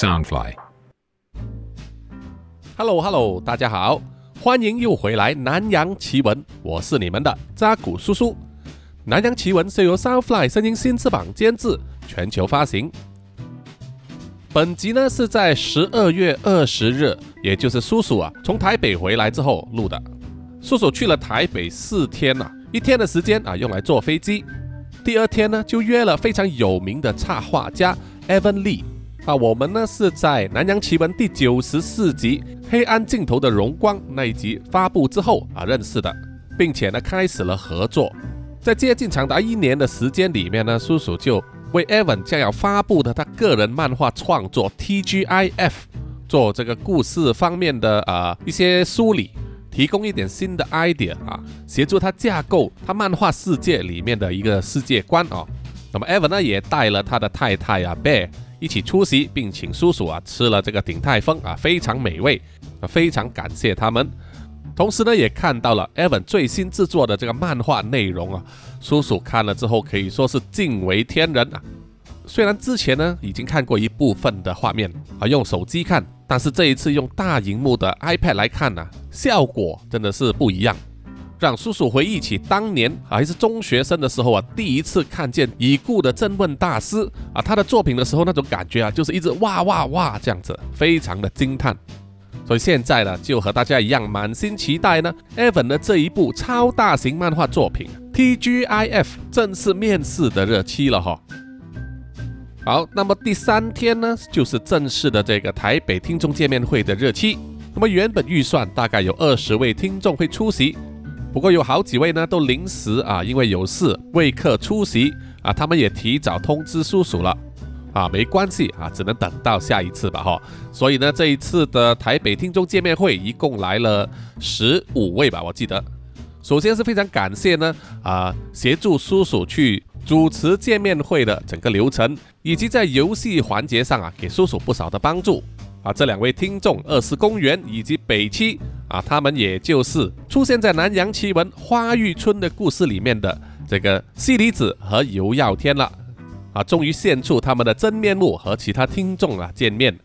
Soundfly。Hello Hello，大家好，欢迎又回来南洋奇闻，我是你们的扎古叔叔。南洋奇闻是由 Soundfly 声音新翅膀监制，全球发行。本集呢是在十二月二十日，也就是叔叔啊从台北回来之后录的。叔叔去了台北四天呐、一天的时间啊用来坐飞机，第二天呢就约了非常有名的插画家 Evan Lee 啊，我们呢是在《南洋奇闻》第九十四集《黑暗尽头的荣光》那一集发布之后啊认识的，并且呢开始了合作。在接近长达一年的时间里面呢，叔叔就为 Evan 将要发布的他个人漫画创作 TGIF 做这个故事方面的啊、一些梳理，提供一点新的 idea 啊，协助他架构他漫画世界里面的一个世界观哦。那么 Evan 呢也带了他的太太啊 Bear 一起出席，并请叔叔啊吃了这个鼎泰丰啊，非常美味啊，非常感谢他们。同时呢，也看到了 Evan 最新制作的这个漫画内容啊，叔叔看了之后可以说是惊为天人啊。虽然之前呢已经看过一部分的画面啊，用手机看，但是这一次用大荧幕的 iPad 来看呢、效果真的是不一样，让叔叔回忆起当年还是中学生的时候啊，第一次看见已故的正问大师啊他的作品的时候，那种感觉啊，就是一直哇哇哇这样子，非常的惊叹。所以现在呢，就和大家一样满心期待呢，Evan 的这一部超大型漫画作品 TGIF 正式面世的日期了哈。好，那么第三天呢，就是正式的这个台北听众见面会的日期。那么原本预算大概有二十位听众会出席，不过有好几位呢都临时啊，因为有事未克出席啊，他们也提早通知叔叔了。啊，没关系啊，只能等到下一次吧哈。所以呢，这一次的台北听众见面会一共来了十五位吧，我记得。首先是非常感谢呢啊，协助叔叔去主持见面会的整个流程，以及在游戏环节上啊，给叔叔不少的帮助啊。这两位听众二十公园以及北七啊，他们也就是出现在南洋奇闻花玉村的故事里面的这个西离子和尤耀天了。啊，终于现出他们的真面目和其他听众啊见面，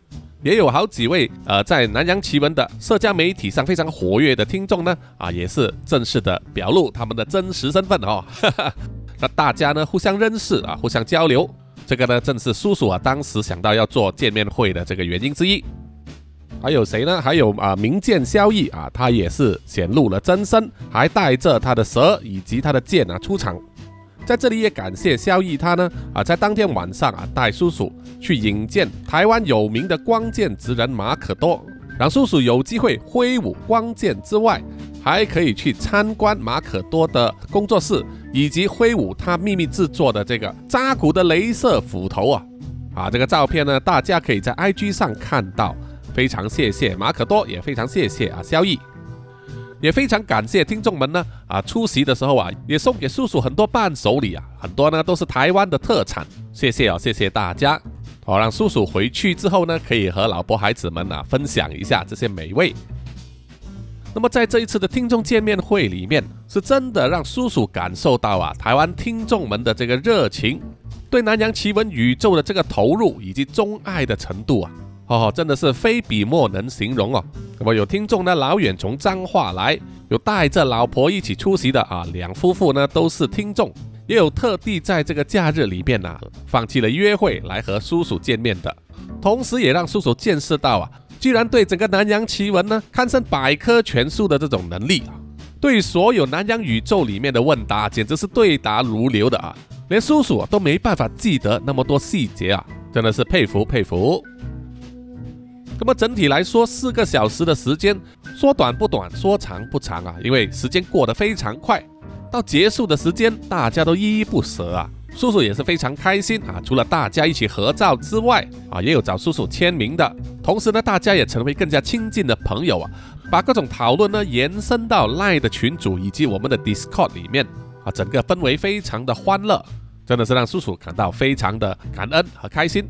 也有好几位呃在南洋奇闻的社交媒体上非常活跃的听众呢，啊也是正式的表露他们的真实身份哦。那大家呢互相认识啊，互相交流，这个呢正是叔叔啊当时想到要做见面会的这个原因之一。还有谁呢？还有啊，明剑萧逸啊，他也是显露了真身，还带着他的蛇以及他的剑啊出场。在这里也感谢萧逸他呢啊，在当天晚上啊带叔叔去引荐台湾有名的光剑职人马可多，让叔叔有机会挥舞光剑之外，还可以去参观马可多的工作室，以及挥舞他秘密制作的这个扎古的镭射斧头啊啊！这个照片呢，大家可以在 IG 上看到。非常谢谢马可多，也非常谢谢啊萧逸。也非常感谢听众们呢啊出席的时候啊，也送给叔叔很多伴手礼啊，很多呢都是台湾的特产，谢谢啊，谢谢大家，好让叔叔回去之后呢，可以和老婆孩子们啊分享一下这些美味。那么在这一次的听众见面会里面，是真的让叔叔感受到啊台湾听众们的这个热情，对南洋奇闻宇宙的这个投入以及钟爱的程度啊。哦，真的是非笔墨能形容哦。那么有听众呢，老远从彰化来，有带着老婆一起出席的啊，两夫妇呢都是听众，也有特地在这个假日里面呢，放弃了约会来和叔叔见面的，同时也让叔叔见识到啊，居然对整个南洋奇闻呢堪称百科全书的这种能力啊，对所有南洋宇宙里面的问答简直是对答如流的啊，连叔叔都没办法记得那么多细节啊，真的是佩服佩服。那么整体来说，四个小时的时间，说短不短，说长不长啊，因为时间过得非常快。到结束的时间，大家都依依不舍啊。叔叔也是非常开心啊，除了大家一起合照之外啊，也有找叔叔签名的。同时呢，大家也成为更加亲近的朋友啊，把各种讨论呢延伸到 Line 的群组以及我们的 Discord 里面啊，整个氛围非常的欢乐，真的是让叔叔感到非常的感恩和开心。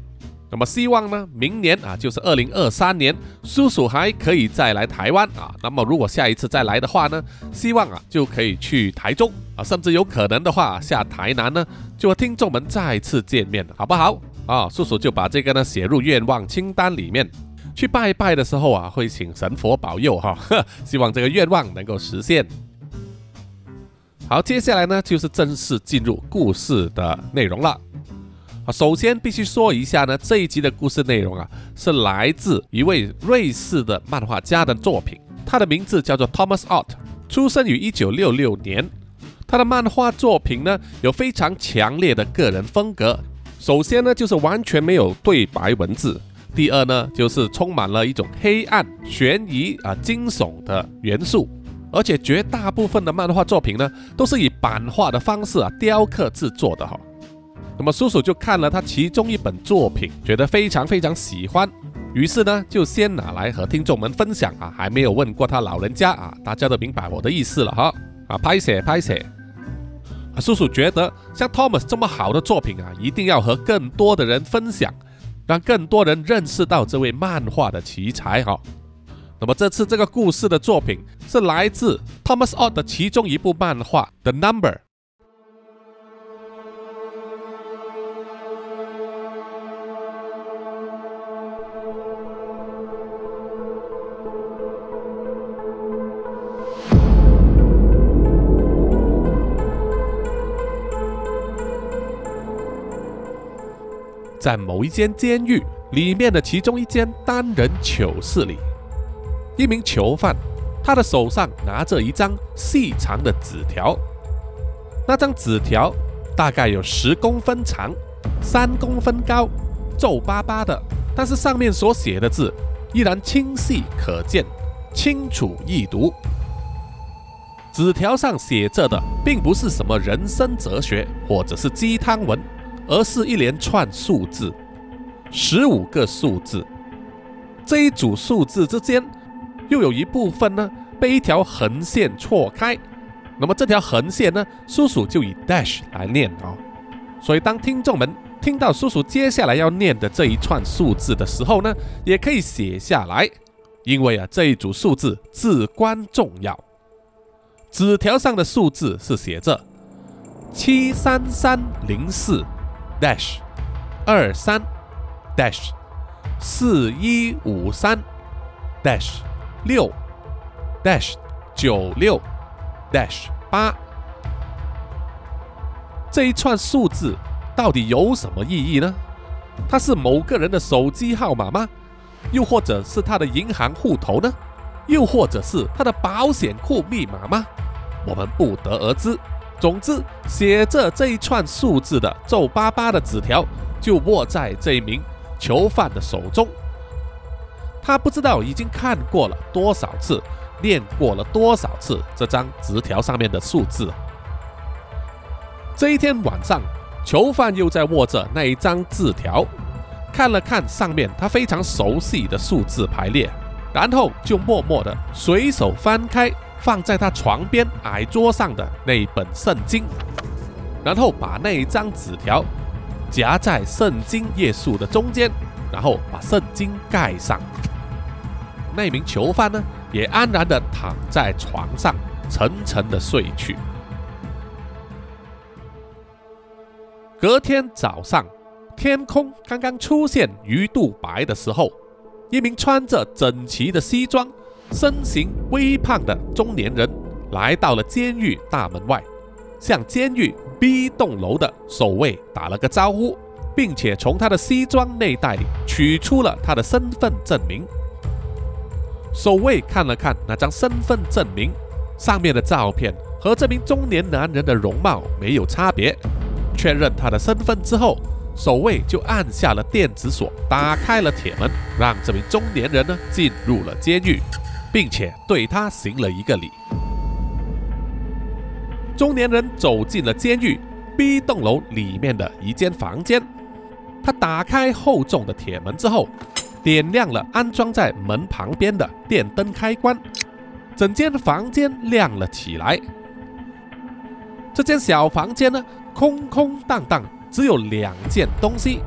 那么希望呢，明年啊，就是二零二三年，叔叔还可以再来台湾啊。那么如果下一次再来的话呢，希望啊就可以去台中啊，甚至有可能的话下台南呢，就和听众们再次见面，好不好？啊，叔叔就把这个呢写入愿望清单里面。去拜拜的时候啊，会请神佛保佑哈，希望这个愿望能够实现。好，接下来呢就是正式进入故事的内容了。啊，首先必须说一下呢，这一集的故事内容啊，是来自一位瑞士的漫画家的作品，他的名字叫做 Thomas Ott，出生于一九六六年。他的漫画作品呢，有非常强烈的个人风格。首先呢，就是完全没有对白文字；第二呢，就是充满了一种黑暗、悬疑啊、惊悚的元素。而且绝大部分的漫画作品呢，都是以版画的方式啊雕刻制作的哈。那么叔叔就看了他其中一本作品，觉得非常非常喜欢，于是呢就先拿来和听众们分享啊，还没有问过他老人家啊，大家都明白我的意思了哈啊，拍写拍写，叔叔觉得像 Thomas 这么好的作品啊，一定要和更多的人分享，让更多人认识到这位漫画的奇才哈。那么这次这个故事的作品是来自 Thomas Ott 的其中一部漫画《The Number》。在某一间监狱里面的其中一间单人囚室里，一名囚犯，他的手上拿着一张细长的纸条。那张纸条大概有十公分长，三公分高，皱巴巴的，但是上面所写的字依然清晰可见，清楚易读。纸条上写着的并不是什么人生哲学或者是鸡汤文。而是一连串数字，十五个数字。这一组数字之间，又有一部分呢被一条横线错开。那么这条横线呢，叔叔就以 dash 来念哦。所以当听众们听到叔叔接下来要念的这一串数字的时候呢，也可以写下来，因为啊这一组数字至关重要。纸条上的数字是写着七三三零四。Dash 二三 dash 四一五三 dash 六 dash 九六 dash 八，这一串数字到底有什么意义呢？它是某个人的手机号码吗？又或者是他的银行户头呢？又或者是他的保险库密码吗？我们不得而知。总之，写着这一串数字的皱巴巴的纸条就握在这名囚犯的手中。他不知道已经看过了多少次，念过了多少次这张纸条上面的数字。这一天晚上，囚犯又在握着那一张字条，看了看上面他非常熟悉的数字排列，然后就默默地随手翻开。放在他床边矮桌上的那本圣经，然后把那一张纸条夹在圣经页数的中间，然后把圣经盖上。那名囚犯呢，也安然的躺在床上，沉沉的睡去。隔天早上，天空刚刚出现鱼肚白的时候，一名穿着整齐的西装。身形微胖的中年人来到了监狱大门外，向监狱 B 栋楼的守卫打了个招呼，并且从他的西装内袋里取出了他的身份证明。守卫看了看那张身份证明，上面的照片和这名中年男人的容貌没有差别。确认他的身份之后，守卫就按下了电子锁，打开了铁门，让这名中年人呢进入了监狱。并且对他行了一个礼。中年人走进了监狱 B 栋楼里面的一间房间，他打开厚重的铁门之后，点亮了安装在门旁边的电灯开关，整间房间亮了起来。这间小房间呢，空空荡荡，只有两件东西。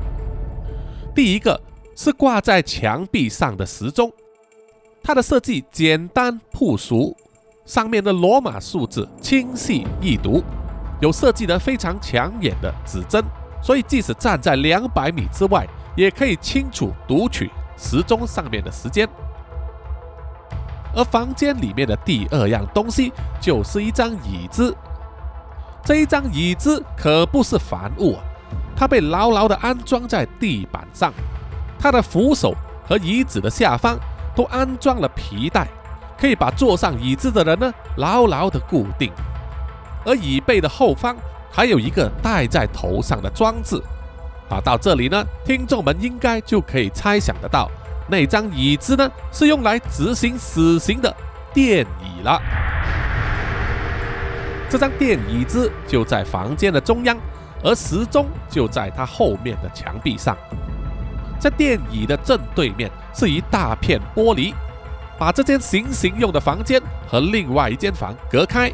第一个是挂在墙壁上的时钟。它的设计简单朴素，上面的罗马数字清晰易读，有设计的非常抢眼的指针，所以即使站在两百米之外，也可以清楚读取时钟上面的时间。而房间里面的第二样东西就是一张椅子。这一张椅子可不是凡物啊，它被牢牢地安装在地板上，它的扶手和椅子的下方都安装了皮带，可以把坐上椅子的人呢牢牢地固定。而椅背的后方还有一个戴在头上的装置。啊，到这里呢，听众们应该就可以猜想得到，那张椅子呢是用来执行死刑的电椅了。这张电椅子就在房间的中央，而时钟就在它后面的墙壁上。在电椅的正对面是一大片玻璃，把这间行刑用的房间和另外一间房隔开。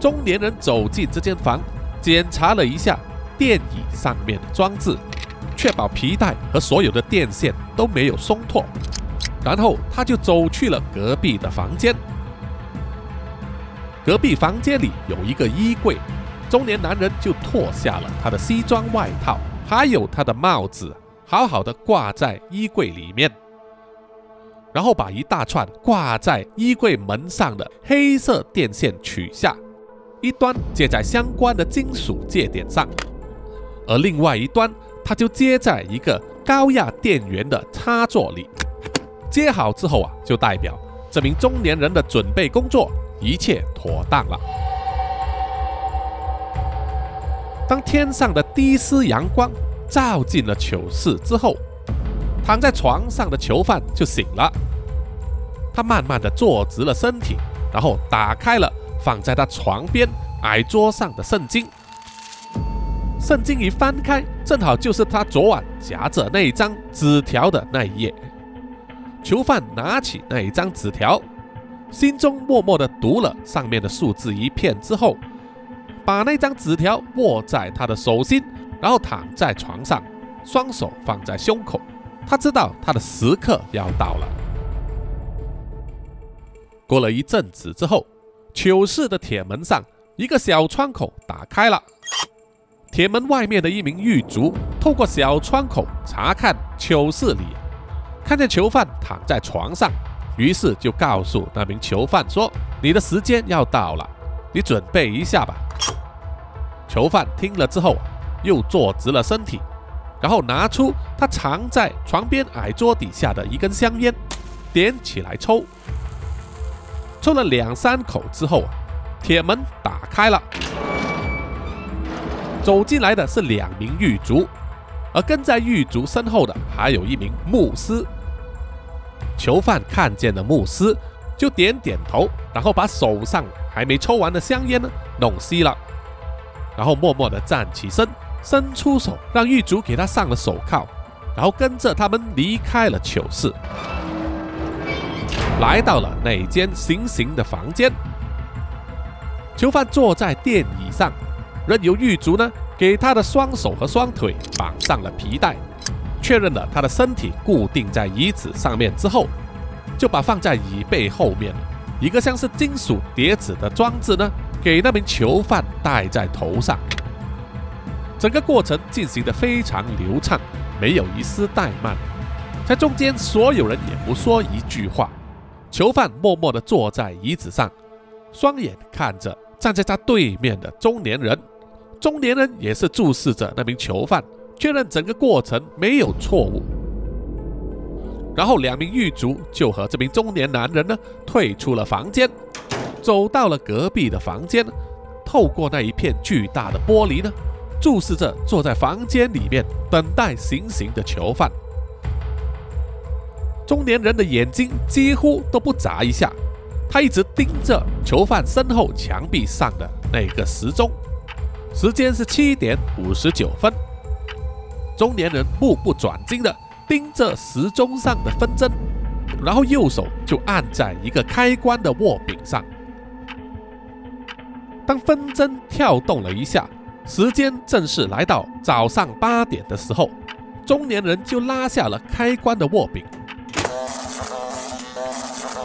中年人走进这间房，检查了一下电椅上面的装置，确保皮带和所有的电线都没有松脱，然后他就走去了隔壁的房间。隔壁房间里有一个衣柜，中年男人就脱下了他的西装外套，还有他的帽子，好好的挂在衣柜里面，然后把一大串挂在衣柜门上的黑色电线取下，一端接在相关的金属接点上，而另外一端他就接在一个高压电源的插座里，接好之后啊，就代表这名中年人的准备工作。一切妥当了。当天上的第一丝阳光照进了囚室之后，躺在床上的囚犯就醒了。他慢慢的坐直了身体，然后打开了放在他床边矮桌上的圣经。圣经一翻开，正好就是他昨晚夹着那一张纸条的那一页。囚犯拿起那一张纸条。心中默默的读了上面的数字一片之后，把那张纸条握在他的手心，然后躺在床上，双手放在胸口。他知道他的时刻要到了。过了一阵子之后，囚室的铁门上一个小窗口打开了，铁门外面的一名狱卒透过小窗口查看囚室里，看见囚犯躺在床上。于是就告诉那名囚犯说：“你的时间要到了，你准备一下吧。”囚犯听了之后，又坐直了身体，然后拿出他藏在床边矮桌底下的一根香烟，点起来抽。抽了两三口之后，铁门打开了，走进来的是两名狱卒，而跟在狱卒身后的还有一名牧师。囚犯看见了牧师，就点点头，然后把手上还没抽完的香烟呢弄熄了，然后默默地站起身，伸出手让狱卒给他上了手铐，然后跟着他们离开了囚室，来到了那间行刑的房间。囚犯坐在电椅上，任由狱卒呢给他的双手和双腿绑上了皮带。确认了他的身体固定在椅子上面之后，就把放在椅背后面一个像是金属碟子的装置呢，给那名囚犯戴在头上。整个过程进行的非常流畅，没有一丝怠慢。在中间，所有人也不说一句话。囚犯默默地坐在椅子上，双眼看着站在他对面的中年人，中年人也是注视着那名囚犯。确认整个过程没有错误，然后两名狱卒就和这名中年男人呢退出了房间，走到了隔壁的房间，透过那一片巨大的玻璃呢，注视着坐在房间里面等待行刑的囚犯。中年人的眼睛几乎都不眨一下，他一直盯着囚犯身后墙壁上的那个时钟，时间是七点五十九分。中年人目不转睛的盯着时钟上的分针，然后右手就按在一个开关的握柄上。当分针跳动了一下，时间正式来到早上八点的时候，中年人就拉下了开关的握柄。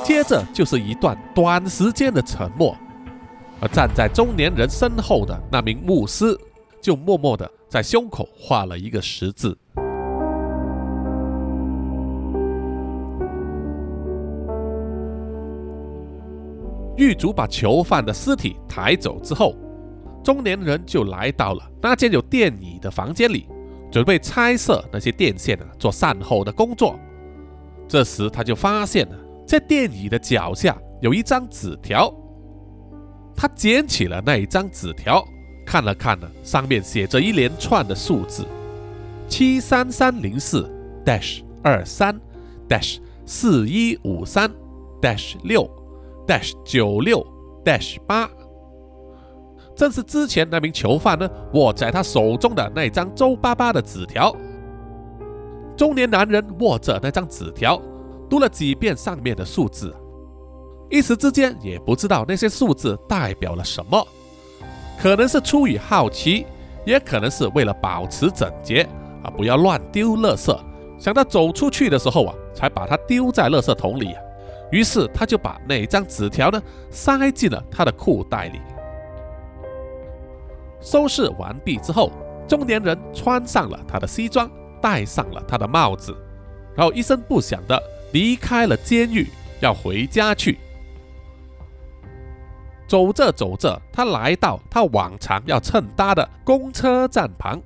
接着就是一段短时间的沉默，而站在中年人身后的那名牧师。就默默的在胸口画了一个十字。狱卒把囚犯的尸体抬走之后，中年人就来到了那间有电椅的房间里，准备拆设那些电线啊，做善后的工作。这时他就发现了，在电椅的脚下有一张纸条。他捡起了那一张纸条，看了看呢，上面写着一连串的数字：七三三零四 dash 二三 dash 四一五三 dash 六 dash 九六 dash 八。正是之前那名囚犯呢握在他手中的那张皱巴巴的纸条。中年男人握着那张纸条，读了几遍上面的数字。一时之间也不知道那些数字代表了什么，可能是出于好奇，也可能是为了保持整洁啊，不要乱丢垃圾。想到走出去的时候啊，才把它丢在垃圾桶里。于是他就把那张纸条呢塞进了他的裤袋里。收拾完毕之后，中年人穿上了他的西装，戴上了他的帽子，然后一声不响的离开了监狱，要回家去。走着走着，他来到他往常要乘搭的公车站旁。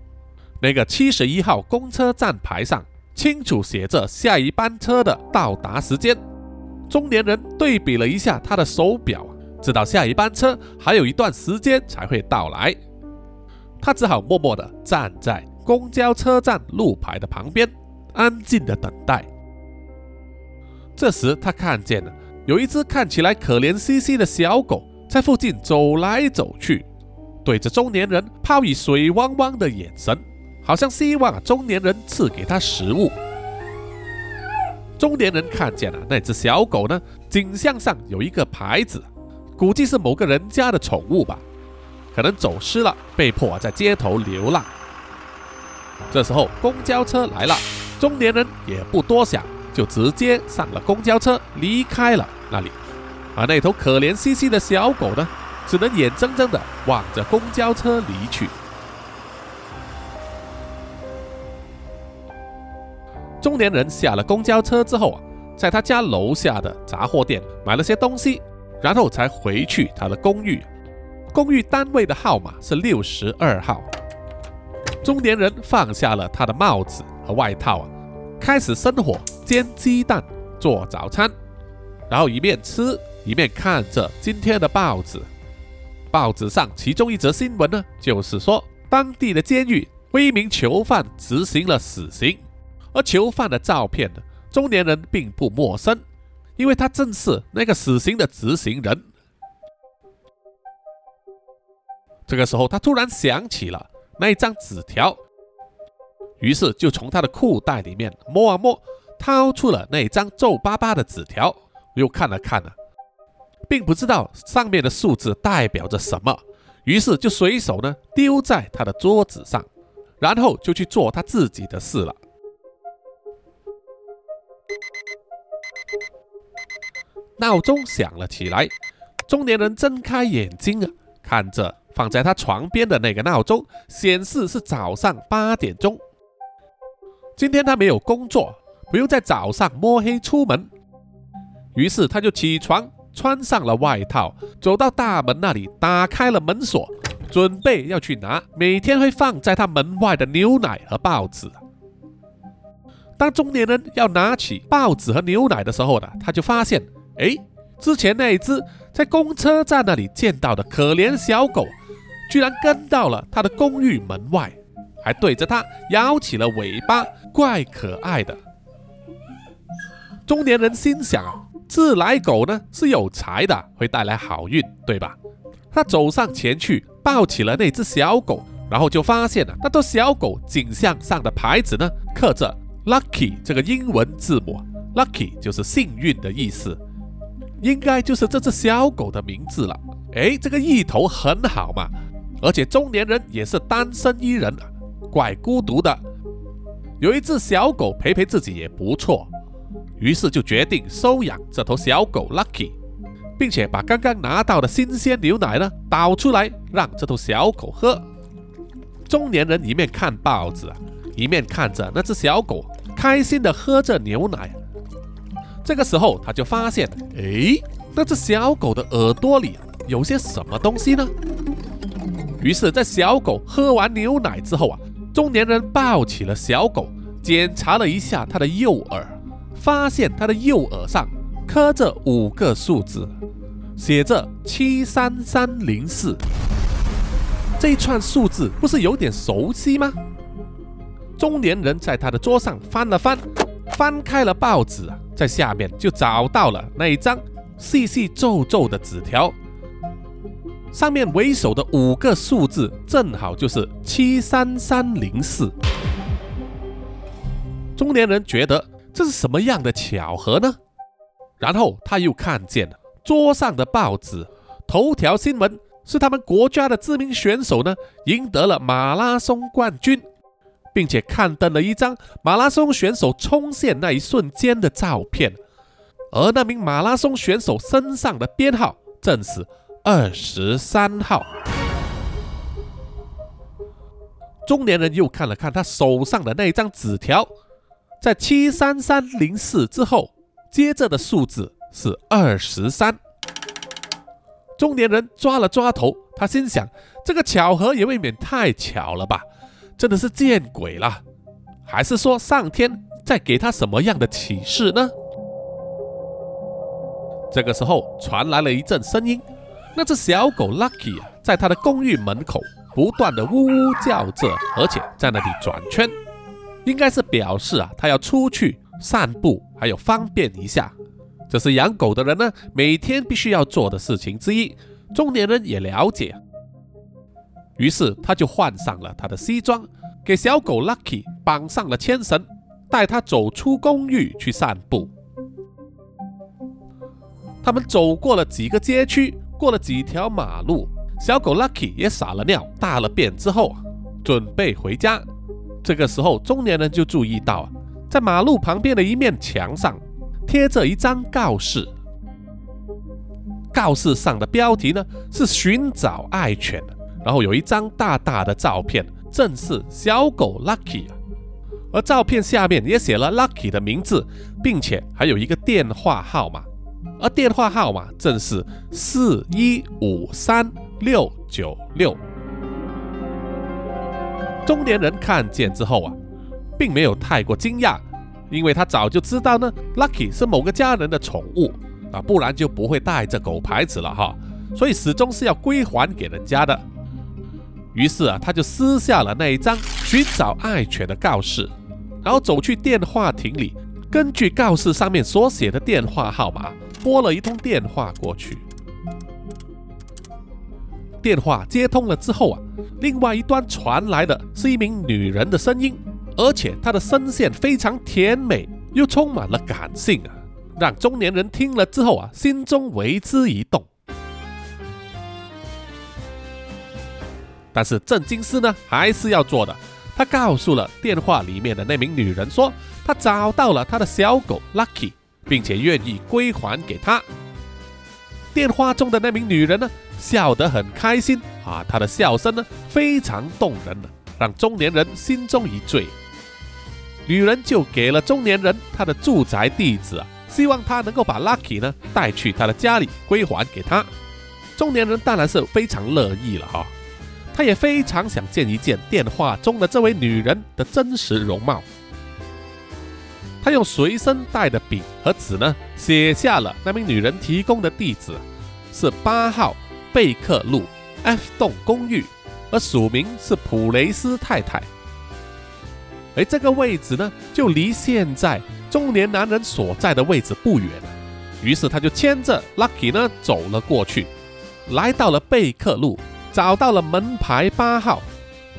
那个七十一号公车站牌上清楚写着下一班车的到达时间。中年人对比了一下他的手表，知道下一班车还有一段时间才会到来。他只好默默地站在公交车站路牌的旁边，安静地等待。这时，他看见了有一只看起来可怜兮兮的小狗。在附近走来走去，对着中年人抛以水汪汪的眼神，好像希望中年人赐给他食物。中年人看见了那只小狗呢，颈项上有一个牌子，估计是某个人家的宠物吧，可能走失了，被迫在街头流浪。这时候公交车来了，中年人也不多想，就直接上了公交车，离开了那里。而那头可怜兮兮的小狗呢，只能眼睁睁地望着公交车离去。中年人下了公交车之后啊，在他家楼下的杂货店买了些东西，然后才回去他的公寓。公寓单位的号码是六十二号。中年人放下了他的帽子和外套啊，开始生火煎鸡蛋做早餐，然后一面吃。一面看着今天的报纸，报纸上其中一则新闻呢，就是说当地的监狱为一名囚犯执行了死刑，而囚犯的照片呢，中年人并不陌生，因为他正是那个死刑的执行人。这个时候，他突然想起了那一张纸条，于是就从他的裤袋里面摸啊摸，掏出了那张皱巴巴的纸条，又看了看呢。并不知道上面的数字代表着什么，于是就随手呢丢在他的桌子上，然后就去做他自己的事了。闹钟响了起来，中年人睁开眼睛啊，看着放在他床边的那个闹钟，显示是早上八点钟。今天他没有工作，不用在早上摸黑出门，于是他就起床。穿上了外套，走到大门那里，打开了门锁，准备要去拿每天会放在他门外的牛奶和报纸。当中年人要拿起报纸和牛奶的时候呢，他就发现，哎，之前那一只在公车站那里见到的可怜小狗，居然跟到了他的公寓门外，还对着他摇起了尾巴，怪可爱的。中年人心想啊。自来狗呢是有财的，会带来好运，对吧？他走上前去，抱起了那只小狗，然后就发现了那头小狗颈项上的牌子呢，刻着 “lucky” 这个英文字母，“lucky” 就是幸运的意思，应该就是这只小狗的名字了。哎，这个意头很好嘛，而且中年人也是单身一人，怪孤独的，有一只小狗陪陪自己也不错。于是就决定收养这头小狗 Lucky，并且把刚刚拿到的新鲜牛奶呢倒出来让这头小狗喝。中年人一面看报纸，一面看着那只小狗开心的喝着牛奶。这个时候，他就发现，哎，那只小狗的耳朵里有些什么东西呢？于是，在小狗喝完牛奶之后啊，中年人抱起了小狗，检查了一下它的右耳，发现它的右耳上刻着五个数字，写着七三三零四。这一串数字不是有点熟悉吗？中年人在他的桌上翻了翻，翻开了报纸，在下面就找到了那一张细细皱皱的纸条。上面为首的五个数字正好就是七三三零四。中年人觉得这是什么样的巧合呢？然后他又看见桌上的报纸，头条新闻是他们国家的知名选手呢赢得了马拉松冠军，并且刊登了一张马拉松选手冲线那一瞬间的照片，而那名马拉松选手身上的编号正是。二十三号，中年人又看了看他手上的那张纸条，在七三三零四之后，接着的数字是二十三。中年人抓了抓头，他心想：这个巧合也未免太巧了吧？真的是见鬼了！还是说上天在给他什么样的启示呢？这个时候传来了一阵声音。那只小狗 Lucky 啊，在他的公寓门口不断的呜呜叫着，而且在那里转圈，应该是表示啊，它要出去散步，还有方便一下。这是养狗的人呢，每天必须要做的事情之一。中年人也了解，于是他就换上了他的西装，给小狗 Lucky 绑上了牵绳，带它走出公寓去散步。他们走过了几个街区。过了几条马路，小狗 Lucky 也撒了尿、大了便之后，准备回家。这个时候，中年人就注意到，在马路旁边的一面墙上贴着一张告示。告示上的标题呢是“寻找爱犬”，然后有一张大大的照片，正是小狗 Lucky。而照片下面也写了 Lucky 的名字，并且还有一个电话号码。而电话号码正是四一五三六九六。中年人看见之后啊，并没有太过惊讶，因为他早就知道呢，Lucky 是某个家人的宠物啊，不然就不会带着狗牌子了哈，所以始终是要归还给人家的。于是啊，他就撕下了那一张寻找爱犬的告示，然后走去电话亭里，根据告示上面所写的电话号码。拨了一通电话过去，电话接通了之后啊，另外一端传来的是一名女人的声音，而且她的声线非常甜美，又充满了感性啊，让中年人听了之后啊，心中为之一动。但是正经事呢，还是要做的。他告诉了电话里面的那名女人说，他找到了他的小狗 Lucky。并且愿意归还给他。电话中的那名女人呢，笑得很开心啊，她的笑声呢非常动人的，让中年人心中一醉。女人就给了中年人她的住宅地址啊，希望他能够把 Lucky 呢带去他的家里归还给他。中年人当然是非常乐意了哈，他也非常想见一见电话中的这位女人的真实容貌。他用随身带的笔和纸呢，写下了那名女人提供的地址，是八号贝克路 F 栋公寓，而署名是普雷斯太太。而这个位置呢，就离现在中年男人所在的位置不远。于是他就牵着 Lucky 呢走了过去，来到了贝克路，找到了门牌八号，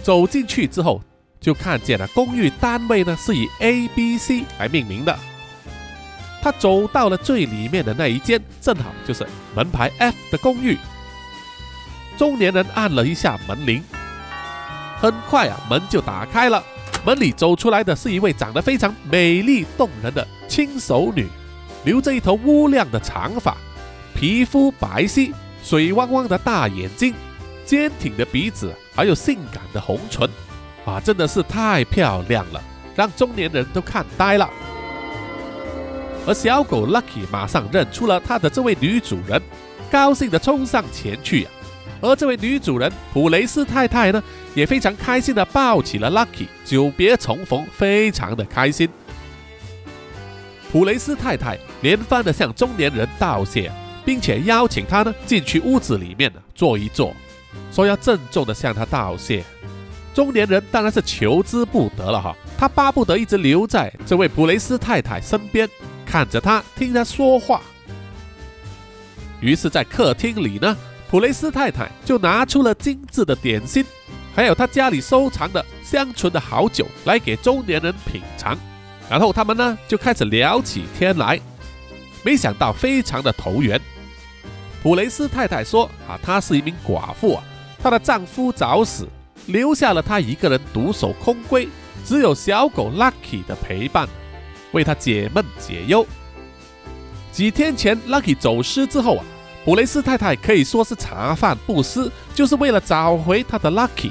走进去之后。就看见了公寓单位呢是以 A、B、C 来命名的。他走到了最里面的那一间，正好就是门牌 F 的公寓。中年人按了一下门铃，很快啊门就打开了，门里走出来的是一位长得非常美丽动人的轻熟女，留着一头乌亮的长发，皮肤白皙，水汪汪的大眼睛，坚挺的鼻子。还有性感的红唇，啊，真的是太漂亮了，让中年人都看呆了。而小狗 Lucky 马上认出了他的这位女主人，高兴地冲上前去呀。而这位女主人普雷斯太太呢，也非常开心地抱起了 Lucky，久别重逢，非常的开心。普雷斯太太连番地向中年人道谢，并且邀请他呢进去屋子里面坐一坐，说要郑重地向他道谢。中年人当然是求之不得了哈，他巴不得一直留在这位普雷斯太太身边。看着他，听他说话。于是，在客厅里呢，普雷斯太太就拿出了精致的点心，还有他家里收藏的香醇的好酒来给中年人品尝。然后他们呢就开始聊起天来。没想到非常的投缘。普雷斯太太说：“啊，她是一名寡妇啊，她的丈夫早死，留下了她一个人独守空闺，只有小狗 Lucky 的陪伴。”为她解闷解忧。几天前，Lucky 走失之后啊，普雷斯太太可以说是茶饭不思，就是为了找回她的 Lucky。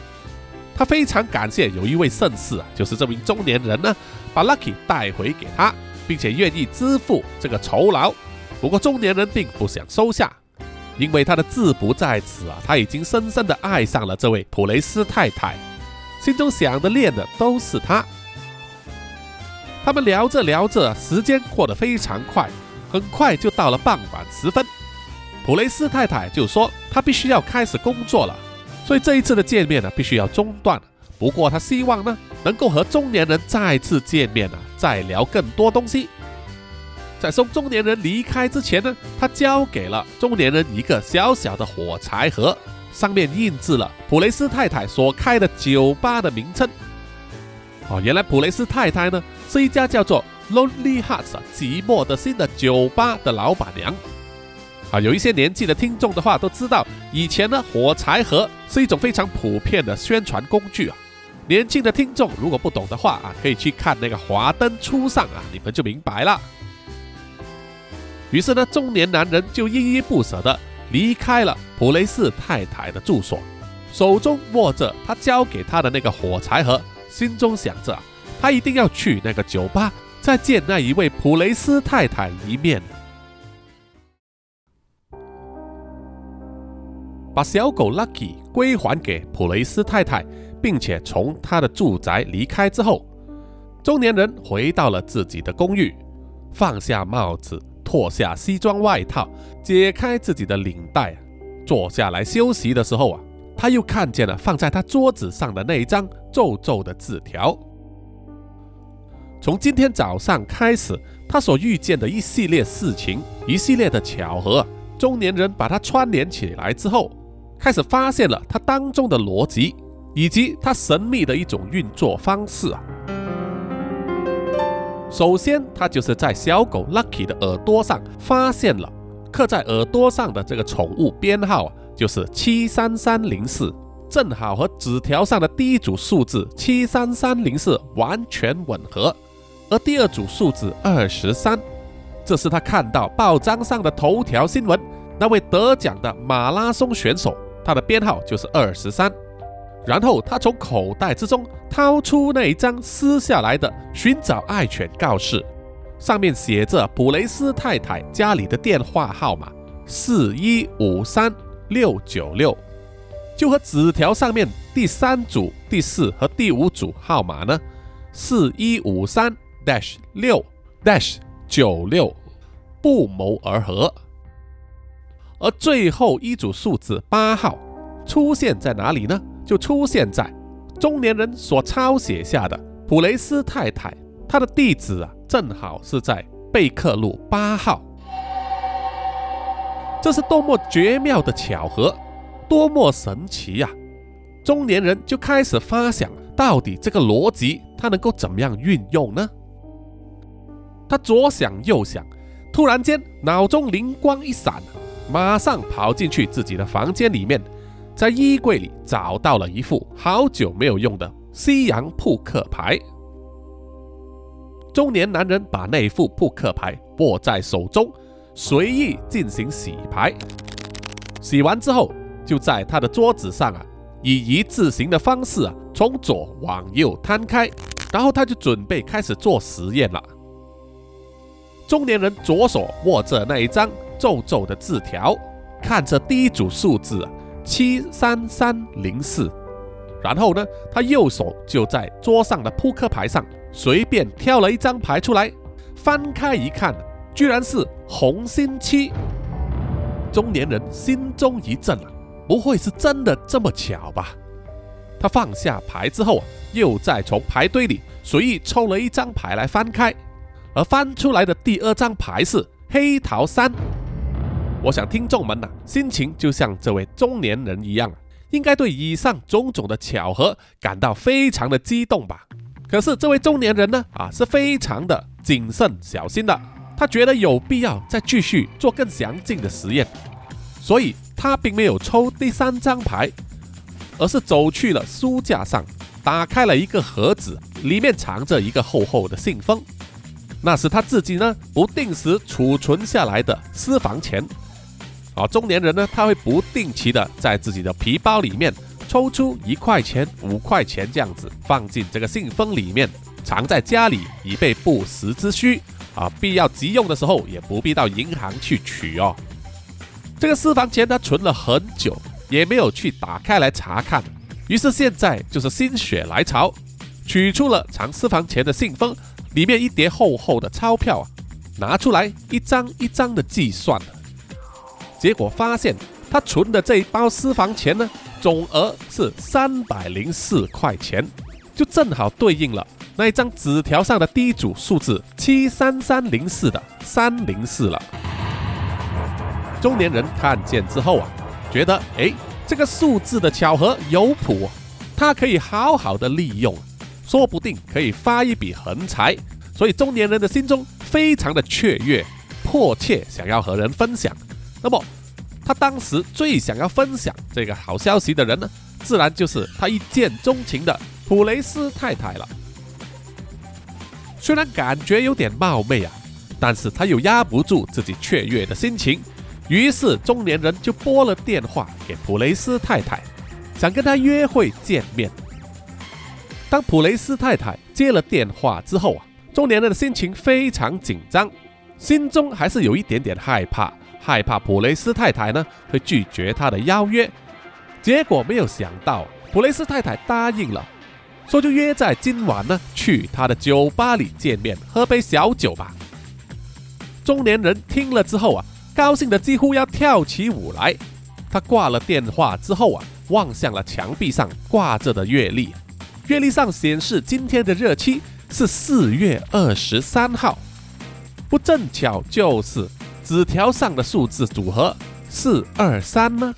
她非常感谢有一位绅士啊，就是这名中年人呢，把 Lucky 带回给她，并且愿意支付这个酬劳。不过中年人并不想收下，因为他的志不在此啊，他已经深深的爱上了这位普雷斯太太，心中想的念的都是她。他们聊着聊着，时间过得非常快，很快就到了傍晚时分。普雷斯太太就说她必须要开始工作了，所以这一次的见面呢必须要中断。不过她希望呢能够和中年人再次见面呢，再聊更多东西。在送中年人离开之前呢，他交给了中年人一个小小的火柴盒，上面印制了普雷斯太太所开的酒吧的名称。哦，原来普雷斯太太呢是一家叫做 Lonely Hearts 寂寞的心的酒吧的老板娘。啊，有一些年纪的听众的话都知道，以前呢火柴盒是一种非常普遍的宣传工具啊。年轻的听众如果不懂的话啊，可以去看那个《华灯初上》啊，你们就明白了。于是呢，中年男人就依依不舍的离开了普雷斯太太的住所，手中握着他交给他的那个火柴盒。心中想着，他一定要去那个酒吧，再见那一位普雷斯太太一面。把小狗 Lucky 归还给普雷斯太太，并且从他的住宅离开之后，中年人回到了自己的公寓，放下帽子，脱下西装外套，解开自己的领带，坐下来休息的时候啊。他又看见了放在他桌子上的那一张皱皱的字条。从今天早上开始，他所遇见的一系列事情、一系列的巧合，中年人把它串联起来之后，开始发现了它当中的逻辑，以及它神秘的一种运作方式啊。首先，他就是在小狗 Lucky 的耳朵上发现了刻在耳朵上的这个宠物编号。就是七三三零四，正好和纸条上的第一组数字七三三零四完全吻合，而第二组数字二十三，这是他看到报章上的头条新闻，那位得奖的马拉松选手，他的编号就是二十三。然后他从口袋之中掏出那一张撕下来的寻找爱犬告示，上面写着普雷斯太太家里的电话号码四一五三。六九六，就和纸条上面第三组、第四和第五组号码呢，四一五三 dash 六 dash 九六不谋而合。而最后一组数字八号出现在哪里呢？就出现在中年人所抄写下的普雷斯太太，她的地址啊，正好是在贝克路八号。这是多么绝妙的巧合，多么神奇呀！中年人就开始发想，到底这个逻辑他能够怎么样运用呢？他左想右想，突然间脑中灵光一闪，马上跑进去自己的房间里面，在衣柜里找到了一副好久没有用的西洋扑克牌。中年男人把那副扑克牌握在手中。随意进行洗牌，洗完之后，就在他的桌子上啊以一字形的方式啊，从左往右摊开，然后他就准备开始做实验了。中年人左手握着那一张皱皱的字条，看着第一组数字七三三零四，然后呢，他右手就在桌上的扑克牌上随便挑了一张牌出来，翻开一看，居然是红心七。中年人心中一震啊，不会是真的这么巧吧？他放下牌之后啊，又再从牌堆里随意抽了一张牌来翻开。而翻出来的第二张牌是黑桃三，我想听众们呐，心情就像这位中年人一样，应该对以上种种的巧合感到非常的激动吧。可是这位中年人呢，啊，是非常的谨慎小心的，他觉得有必要再继续做更详尽的实验，所以他并没有抽第三张牌，而是走去了书架上，打开了一个盒子，里面藏着一个厚厚的信封。那是他自己呢不定时储存下来的私房钱，啊，中年人呢他会不定期的在自己的皮包里面抽出一块钱、五块钱这样子放进这个信封里面，藏在家里以备不时之需，啊，必要急用的时候也不必到银行去取哦。这个私房钱他存了很久，也没有去打开来查看，于是现在就是心血来潮，取出了藏私房钱的信封。里面一叠厚厚的钞票啊，拿出来一张一张的计算，结果发现他存的这一包私房钱呢，总额是三百零四块钱，就正好对应了那一张纸条上的第一组数字七三三零四的三零四了。中年人看见之后啊，觉得哎，这个数字的巧合有谱，他可以好好的利用。说不定可以发一笔横财，所以中年人的心中非常的雀跃，迫切想要和人分享。那么，他当时最想要分享这个好消息的人呢，自然就是他一见钟情的普雷斯太太了。虽然感觉有点冒昧啊，但是他又压不住自己雀跃的心情，于是中年人就拨了电话给普雷斯太太，想跟他约会见面。当普雷斯太太接了电话之后啊，中年人的心情非常紧张，心中还是有一点点害怕，害怕普雷斯太太呢会拒绝他的邀约。结果没有想到，普雷斯太太答应了，说就约在今晚呢去他的酒吧里见面，喝杯小酒吧。中年人听了之后啊，高兴的几乎要跳起舞来。他挂了电话之后啊，望向了墙壁上挂着的月历。月历上显示今天的日期是四月二十三号，不正巧就是纸条上的数字组合四二三吗？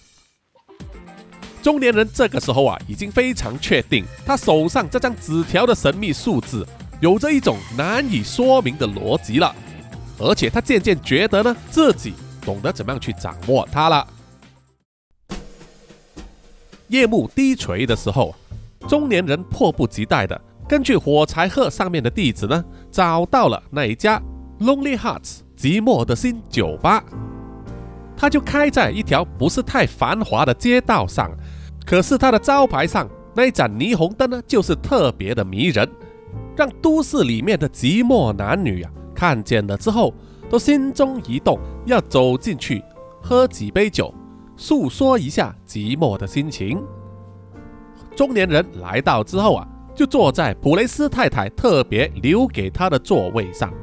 中年人这个时候啊，已经非常确定他手上这张纸条的神秘数字有着一种难以说明的逻辑了，而且他渐渐觉得呢，自己懂得怎么样去掌握它了。夜幕低垂的时候。中年人迫不及待的根据火柴盒上面的地址呢，找到了那一家 Lonely Hearts 寂寞的心酒吧。它就开在一条不是太繁华的街道上，可是它的招牌上那一盏霓虹灯呢，就是特别的迷人，让都市里面的寂寞男女啊看见了之后都心中一动，要走进去喝几杯酒，诉说一下寂寞的心情。中年人来到之后啊，就坐在普雷斯太太特别留给他的座位上。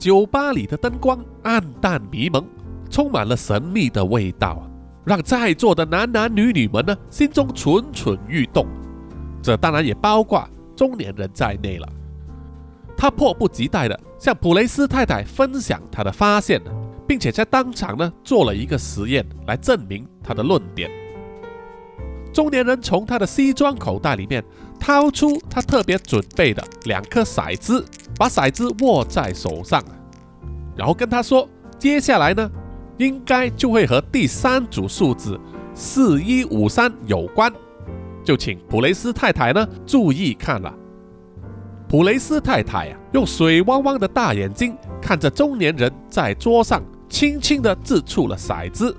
酒吧里的灯光暗淡迷蒙，充满了神秘的味道，让在座的男男女女们呢心中蠢蠢欲动。这当然也包括中年人在内了。他迫不及待地向普雷斯太太分享他的发现，并且在当场呢做了一个实验来证明他的论点。中年人从他的西装口袋里面掏出他特别准备的两颗骰子，把骰子握在手上，然后跟他说：“接下来呢，应该就会和第三组数字四一五三有关，就请普雷斯太太呢注意看了。”普雷斯太太呀，用水汪汪的大眼睛看着中年人在桌上轻轻地掷出了骰子。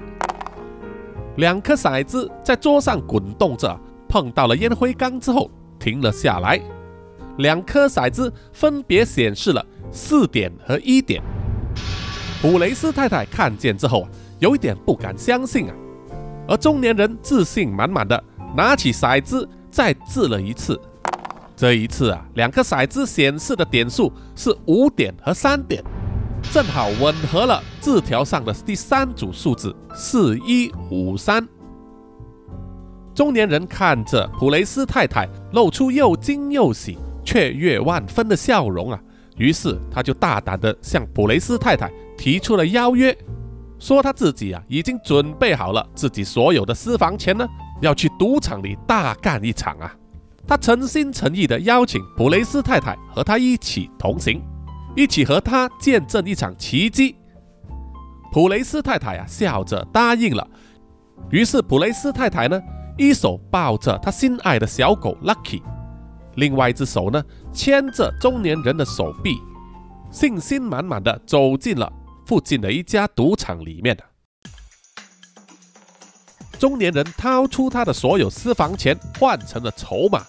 两颗骰子在桌上滚动着，碰到了烟灰缸之后停了下来，两颗骰子分别显示了四点和一点。普雷斯太太看见之后啊，有一点不敢相信啊，而中年人自信满满的拿起骰子再掷了一次。这一次啊，两个骰子显示的点数是五点和三点，正好吻合了字条上的第三组数字四一五三。中年人看着普雷斯太太露出又惊又喜、雀跃万分的笑容啊，于是他就大胆地向普雷斯太太提出了邀约，说他自己啊已经准备好了自己所有的私房钱呢，要去赌场里大干一场啊。他诚心诚意地邀请普雷斯太太和他一起同行，一起和他见证一场奇迹。普雷斯太太啊，笑着答应了。于是普雷斯太太呢，一手抱着他心爱的小狗 Lucky，另外一只手呢牵着中年人的手臂，信心满满的走进了附近的一家赌场里面。中年人掏出他的所有私房钱换成了筹码。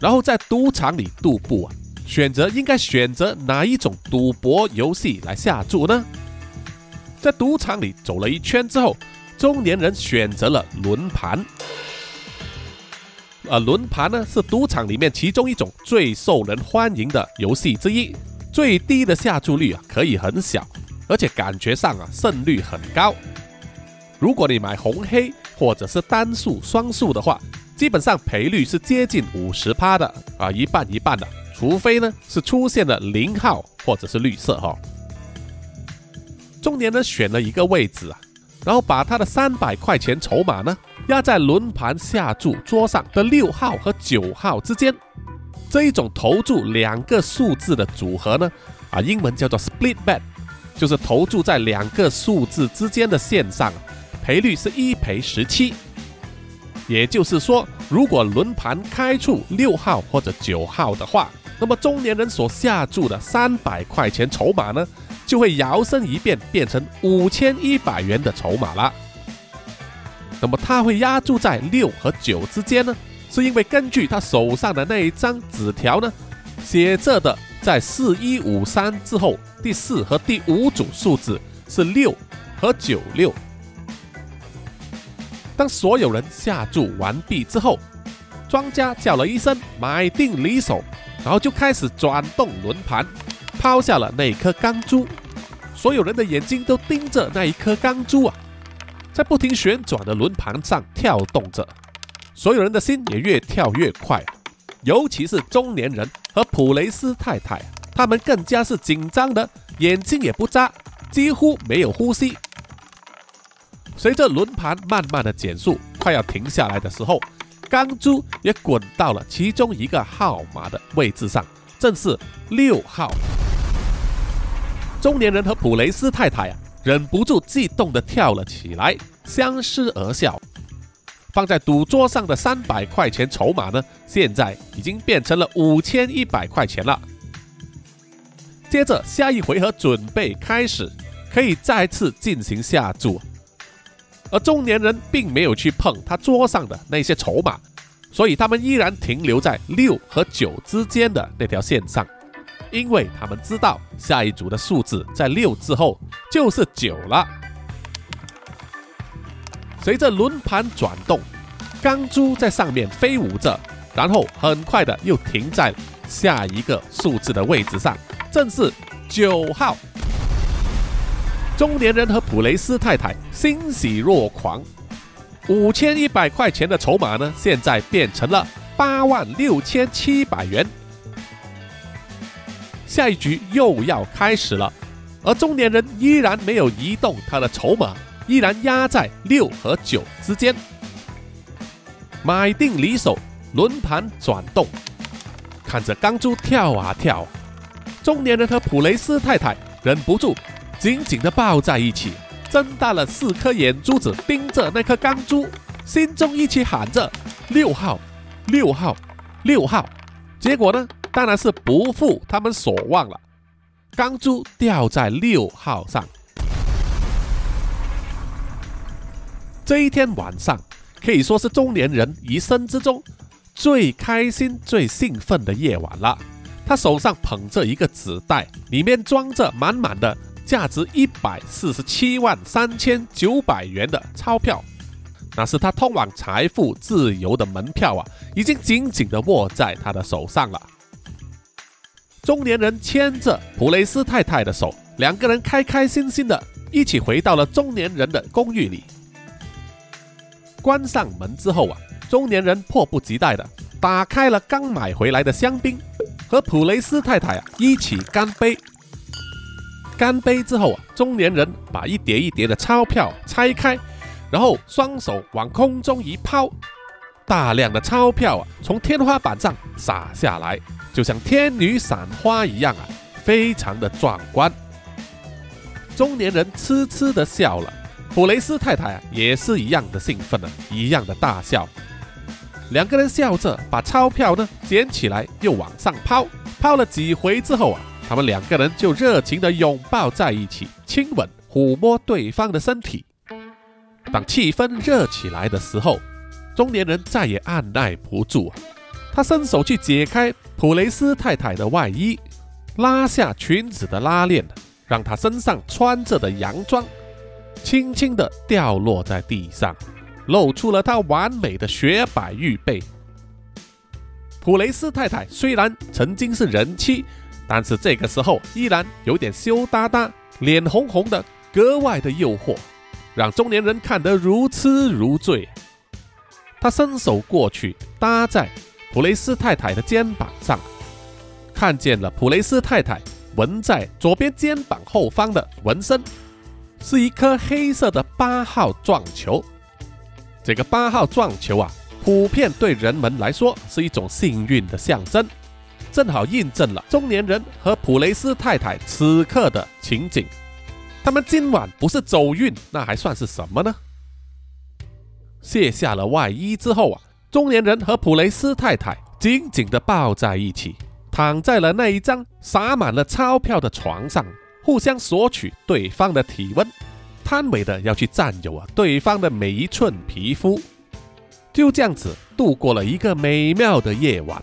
然后在赌场里踱步，选择应该选择哪一种赌博游戏来下注呢？在赌场里走了一圈之后，中年人选择了轮盘。呃，轮盘呢是赌场里面其中一种最受人欢迎的游戏之一，最低的下注率啊可以很小，而且感觉上啊胜率很高。如果你买红黑或者是单数、双数的话。基本上赔率是接近五十趴的啊，一半一半的，除非呢是出现了零号或者是绿色哈。中年呢选了一个位置啊，然后把他的三百块钱筹码呢压在轮盘下注桌上的六号和九号之间，这一种投注两个数字的组合呢啊，英文叫做 split bet，就是投注在两个数字之间的线上，赔率是一赔十七。也就是说，如果轮盘开出六号或者九号的话，那么中年人所下注的三百块钱筹码呢，就会摇身一变变成五千一百元的筹码了。那么他会压注在六和九之间呢，是因为根据他手上的那一张纸条呢，写着的在四一五三之后，第四和第五组数字是六和九六。当所有人下注完毕之后，庄家叫了一声“买定离手”，然后就开始转动轮盘，抛下了那颗钢珠。所有人的眼睛都盯着那一颗钢珠啊，在不停旋转的轮盘上跳动着，所有人的心也越跳越快。尤其是中年人和普雷斯太太，他们更加是紧张的，眼睛也不眨，几乎没有呼吸。随着轮盘慢慢的减速，快要停下来的时候，钢珠也滚到了其中一个号码的位置上，正是六号。中年人和普雷斯太太啊，忍不住激动的跳了起来，相视而笑。放在赌桌上的三百块钱筹码呢，现在已经变成了五千一百块钱了。接着下一回合准备开始，可以再次进行下注。而中年人并没有去碰他桌上的那些筹码，所以他们依然停留在六和九之间的那条线上，因为他们知道下一组的数字在六之后就是九了。随着轮盘转动，钢珠在上面飞舞着，然后很快的又停在下一个数字的位置上，正是九号。中年人和普雷斯太太欣喜若狂，五千一百块钱的筹码呢，现在变成了八万六千七百元。下一局又要开始了，而中年人依然没有移动他的筹码，依然压在六和九之间。买定离手，轮盘转动，看着钢珠跳啊跳，中年人和普雷斯太太忍不住。紧紧地抱在一起，睁大了四颗眼珠子盯着那颗钢珠，心中一起喊着“六号，六号，六号”。结果呢，当然是不负他们所望了，钢珠掉在六号上。这一天晚上可以说是中年人一生之中最开心、最兴奋的夜晚了。他手上捧着一个纸袋，里面装着满满的价值一百四十七万三千九百元的钞票，那是他通往财富自由的门票啊！已经紧紧地握在他的手上了。中年人牵着普雷斯太太的手，两个人开开心心的一起回到了中年人的公寓里。关上门之后啊，中年人迫不及待的打开了刚买回来的香槟。和普雷斯太太啊一起干杯。干杯之后啊，中年人把一叠一叠的钞票拆开，然后双手往空中一抛，大量的钞票啊从天花板上洒下来，就像天女散花一样啊，非常的壮观。中年人痴痴的笑了，普雷斯太太啊也是一样的兴奋啊，一样的大笑。两个人笑着把钞票呢捡起来，又往上抛。抛了几回之后啊，他们两个人就热情地拥抱在一起，亲吻、抚摸对方的身体。当气氛热起来的时候，中年人再也按耐不住，他伸手去解开普雷斯太太的外衣，拉下裙子的拉链，让她身上穿着的洋装轻轻地掉落在地上。露出了她完美的雪白玉背。普雷斯太太虽然曾经是人妻，但是这个时候依然有点羞答答，脸红红的，格外的诱惑，让中年人看得如痴如醉。他伸手过去搭在普雷斯太太的肩膀上，看见了普雷斯太太纹在左边肩膀后方的纹身，是一颗黑色的八号撞球。这个八号撞球啊，普遍对人们来说是一种幸运的象征，正好印证了中年人和普雷斯太太此刻的情景。他们今晚不是走运，那还算是什么呢？卸下了外衣之后啊，中年人和普雷斯太太紧紧地抱在一起，躺在了那一张洒满了钞票的床上，互相索取对方的体温。贪唯的要去占有啊对方的每一寸皮肤，就这样子度过了一个美妙的夜晚。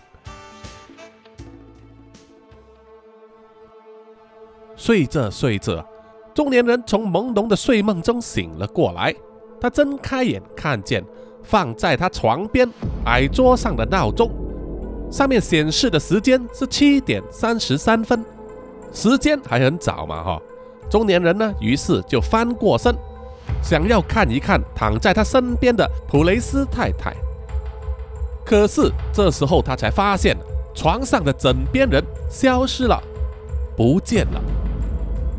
睡着睡着，中年人从朦胧的睡梦中醒了过来。他睁开眼，看见放在他床边矮桌上的闹钟，上面显示的时间是七点三十三分，时间还很早嘛，哈。中年人呢，于是就翻过身，想要看一看躺在他身边的普雷斯太太。可是这时候他才发现，床上的枕边人消失了，不见了。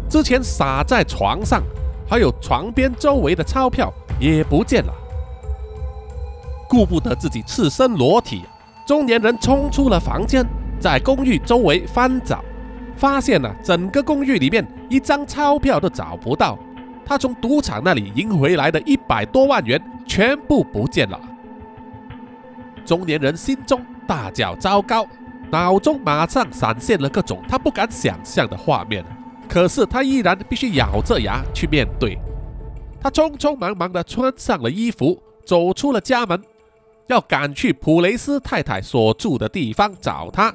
之前撒在床上，还有床边周围的钞票也不见了。顾不得自己赤身裸体，中年人冲出了房间，在公寓周围翻找。发现了整个公寓里面一张钞票都找不到，他从赌场那里赢回来的一百多万元全部不见了。中年人心中大叫糟糕，脑中马上闪现了各种他不敢想象的画面，可是他依然必须咬着牙去面对。他匆匆忙忙地穿上了衣服，走出了家门，要赶去普雷斯太太所住的地方找他。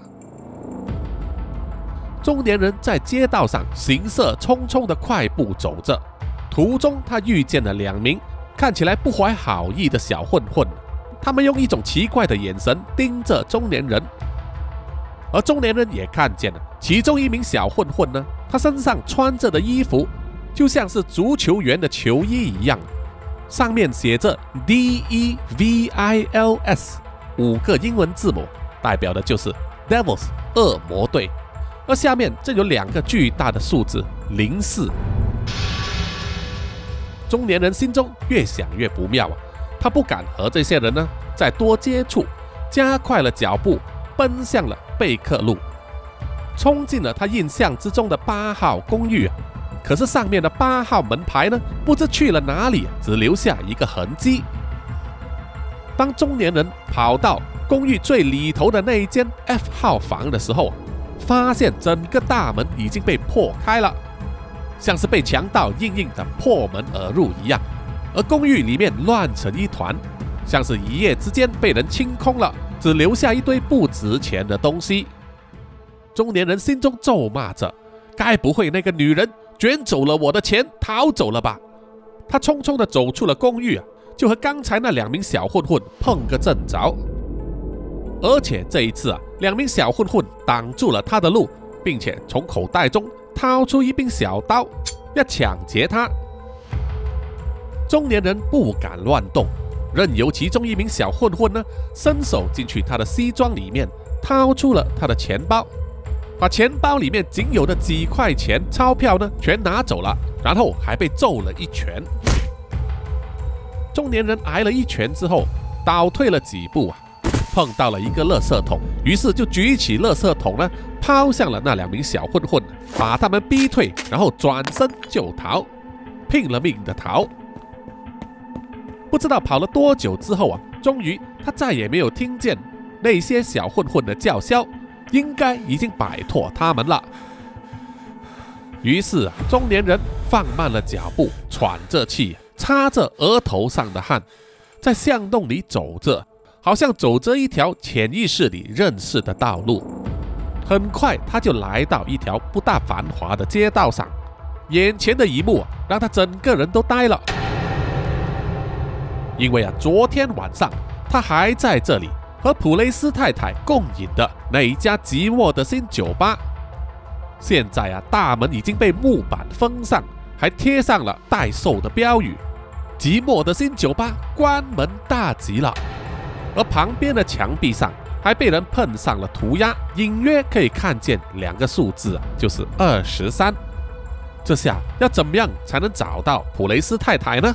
中年人在街道上行色匆匆的快步走着，途中他遇见了两名看起来不怀好意的小混混，他们用一种奇怪的眼神盯着中年人，而中年人也看见了其中一名小混混呢，他身上穿着的衣服就像是足球员的球衣一样，上面写着 D E V I L S 五个英文字母，代表的就是 Devils 恶魔队。而下面这有两个巨大的数字零四。中年人心中越想越不妙啊，他不敢和这些人呢再多接触，加快了脚步，奔向了贝克路，冲进了他印象之中的八号公寓。可是上面的八号门牌呢，不知去了哪里，只留下一个痕迹。当中年人跑到公寓最里头的那一间 F 号房的时候，发现整个大门已经被破开了，像是被强盗硬硬的破门而入一样，而公寓里面乱成一团，像是一夜之间被人清空了，只留下一堆不值钱的东西。中年人心中咒骂着：“该不会那个女人卷走了我的钱，逃走了吧？”他匆匆地走出了公寓啊，就和刚才那两名小混混碰个正着。而且这一次啊，两名小混混挡住了他的路，并且从口袋中掏出一柄小刀，要抢劫他。中年人不敢乱动，任由其中一名小混混呢伸手进去他的西装里面，掏出了他的钱包，把钱包里面仅有的几块钱钞票呢全拿走了，然后还被揍了一拳。中年人挨了一拳之后，倒退了几步啊，碰到了一个垃圾桶，于是就举起垃圾桶呢，抛向了那两名小混混，把他们逼退，然后转身就逃，拼了命的逃。不知道跑了多久之后啊，终于他再也没有听见那些小混混的叫嚣，应该已经摆脱他们了。于是啊，中年人放慢了脚步，喘着气，擦着额头上的汗，在巷弄里走着，好像走着一条潜意识里认识的道路。很快，他就来到一条不大繁华的街道上，眼前的一幕让他整个人都呆了。因为啊，昨天晚上他还在这里和普雷斯太太共饮的那一家寂寞的新酒吧，现在啊，大门已经被木板封上，还贴上了待售的标语。寂寞的新酒吧关门大吉了，而旁边的墙壁上还被人碰上了涂鸦，隐约可以看见两个数字，就是二十三。这下要怎么样才能找到普雷斯太太呢？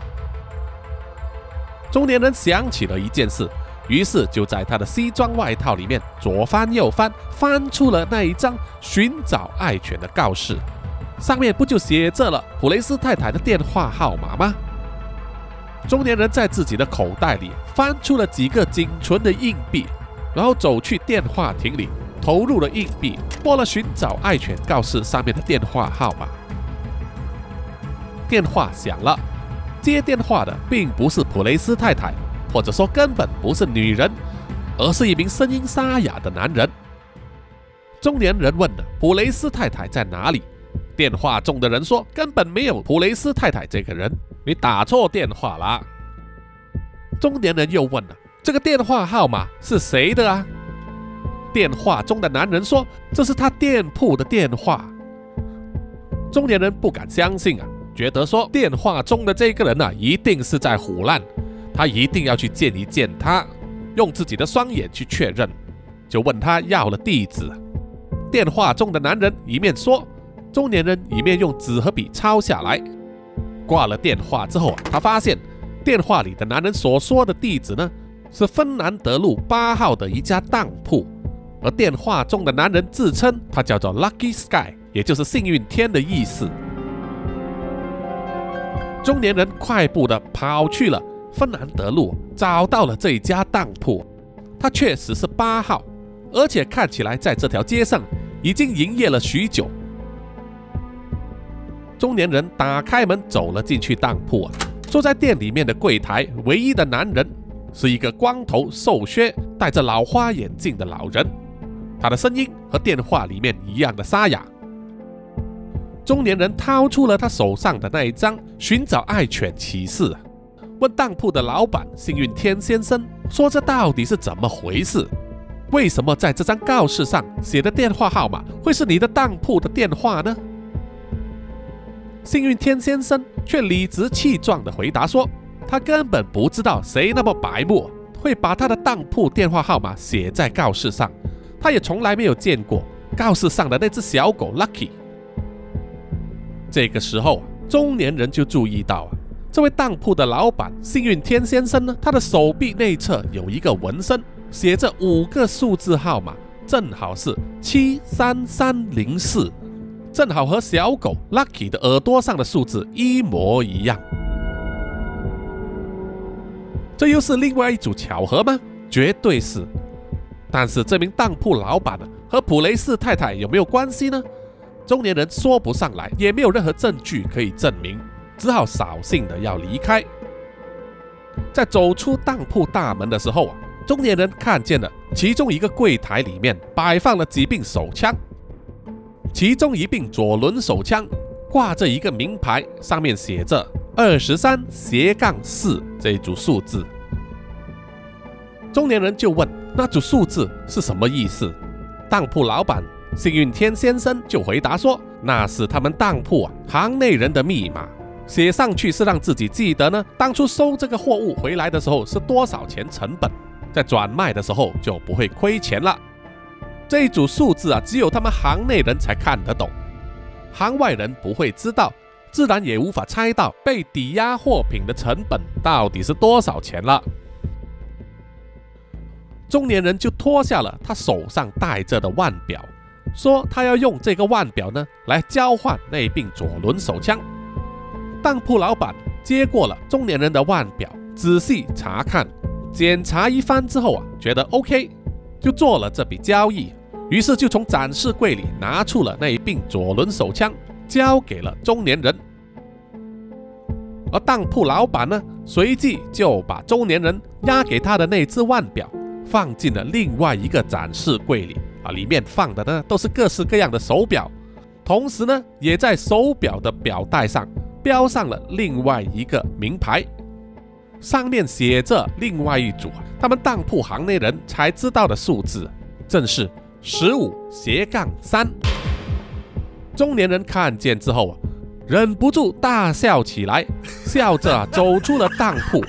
中年人想起了一件事，于是就在他的西装外套里面左翻右翻，翻出了那一张寻找爱犬的告示，上面不就写着了普雷斯太太的电话号码吗？中年人在自己的口袋里翻出了几个仅存的硬币，然后走去电话亭里投入了硬币，拨了寻找爱犬告示上面的电话号码。电话响了。接电话的并不是普雷斯太太，或者说根本不是女人，而是一名声音沙哑的男人。中年人问普雷斯太太在哪里？电话中的人说根本没有普雷斯太太这个人，你打错电话了。中年人又问了这个电话号码是谁的啊？电话中的男人说这是他店铺的电话。中年人不敢相信啊。觉得说电话中的这个人呢，一定是在胡乱，他一定要去见一见他，用自己的双眼去确认，就问他要了地址。电话中的男人一面说，中年人一面用纸和笔抄下来。挂了电话之后，他发现电话里的男人所说的地址呢，是芬兰德路八号的一家当铺，而电话中的男人自称他叫做 Lucky Sky，也就是幸运天的意思。中年人快步的跑去了芬兰德路，找到了这一家当铺。它确实是八号，而且看起来在这条街上已经营业了许久。中年人打开门走了进去当铺啊，坐在店里面的柜台，唯一的男人是一个光头、瘦削、戴着老花眼镜的老人。他的声音和电话里面一样的沙哑。中年人掏出了他手上的那一张寻找爱犬启事，问当铺的老板幸运天先生说：“这到底是怎么回事？为什么在这张告示上写的电话号码会是你的当铺的电话呢？”幸运天先生却理直气壮地回答说：“他根本不知道谁那么白目，会把他的当铺电话号码写在告示上。他也从来没有见过告示上的那只小狗 Lucky。”这个时候，中年人就注意到，这位当铺的老板幸运天先生呢，他的手臂内侧有一个纹身，写着五个数字号码，正好是七三三零四，正好和小狗 Lucky 的耳朵上的数字一模一样。这又是另外一组巧合吗？绝对是。但是这名当铺老板呢，和普雷斯太太有没有关系呢？中年人说不上来，也没有任何证据可以证明，只好扫兴的要离开。在走出当铺大门的时候啊，中年人看见了其中一个柜台里面摆放了几柄手枪，其中一柄左轮手枪挂着一个名牌，上面写着二十三斜杠四这一组数字。中年人就问那组数字是什么意思？当铺老板幸运天先生就回答说，那是他们当铺啊行内人的密码。写上去是让自己记得呢，当初收这个货物回来的时候是多少钱成本，在转卖的时候就不会亏钱了。这一组数字啊，只有他们行内人才看得懂，行外人不会知道，自然也无法猜到被抵押货品的成本到底是多少钱了。中年人就脱下了他手上戴着的腕表，说他要用这个腕表呢来交换那柄左轮手枪。当铺老板接过了中年人的腕表，仔细查看、检查一番之后啊，觉得 OK，就做了这笔交易。于是就从展示柜里拿出了那一柄左轮手枪，交给了中年人。而当铺老板呢，随即就把中年人押给他的那只腕表放进了另外一个展示柜里啊，里面放的呢都是各式各样的手表，同时呢，也在手表的表带上。标上了另外一个名牌，上面写着另外一组他们当铺行内人才知道的数字，正是十五斜杠三。中年人看见之后啊，忍不住大笑起来，笑着走出了当铺，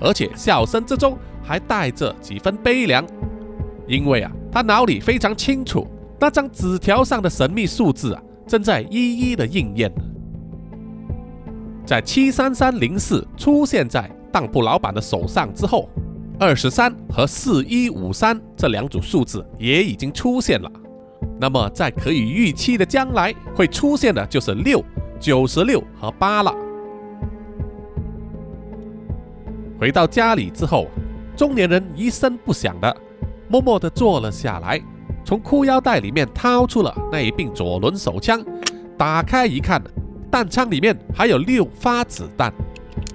而且笑声之中还带着几分悲凉，因为啊，他脑里非常清楚，那张纸条上的神秘数字啊，正在一一的应验。在七三三零四出现在当铺老板的手上之后，二十三和四一五三这两组数字也已经出现了。那么在可以预期的将来会出现的就是六、九十六和八了。回到家里之后，中年人一声不响的默默地坐了下来，从裤腰带里面掏出了那一柄左轮手枪，打开一看。弹仓里面还有六发子弹，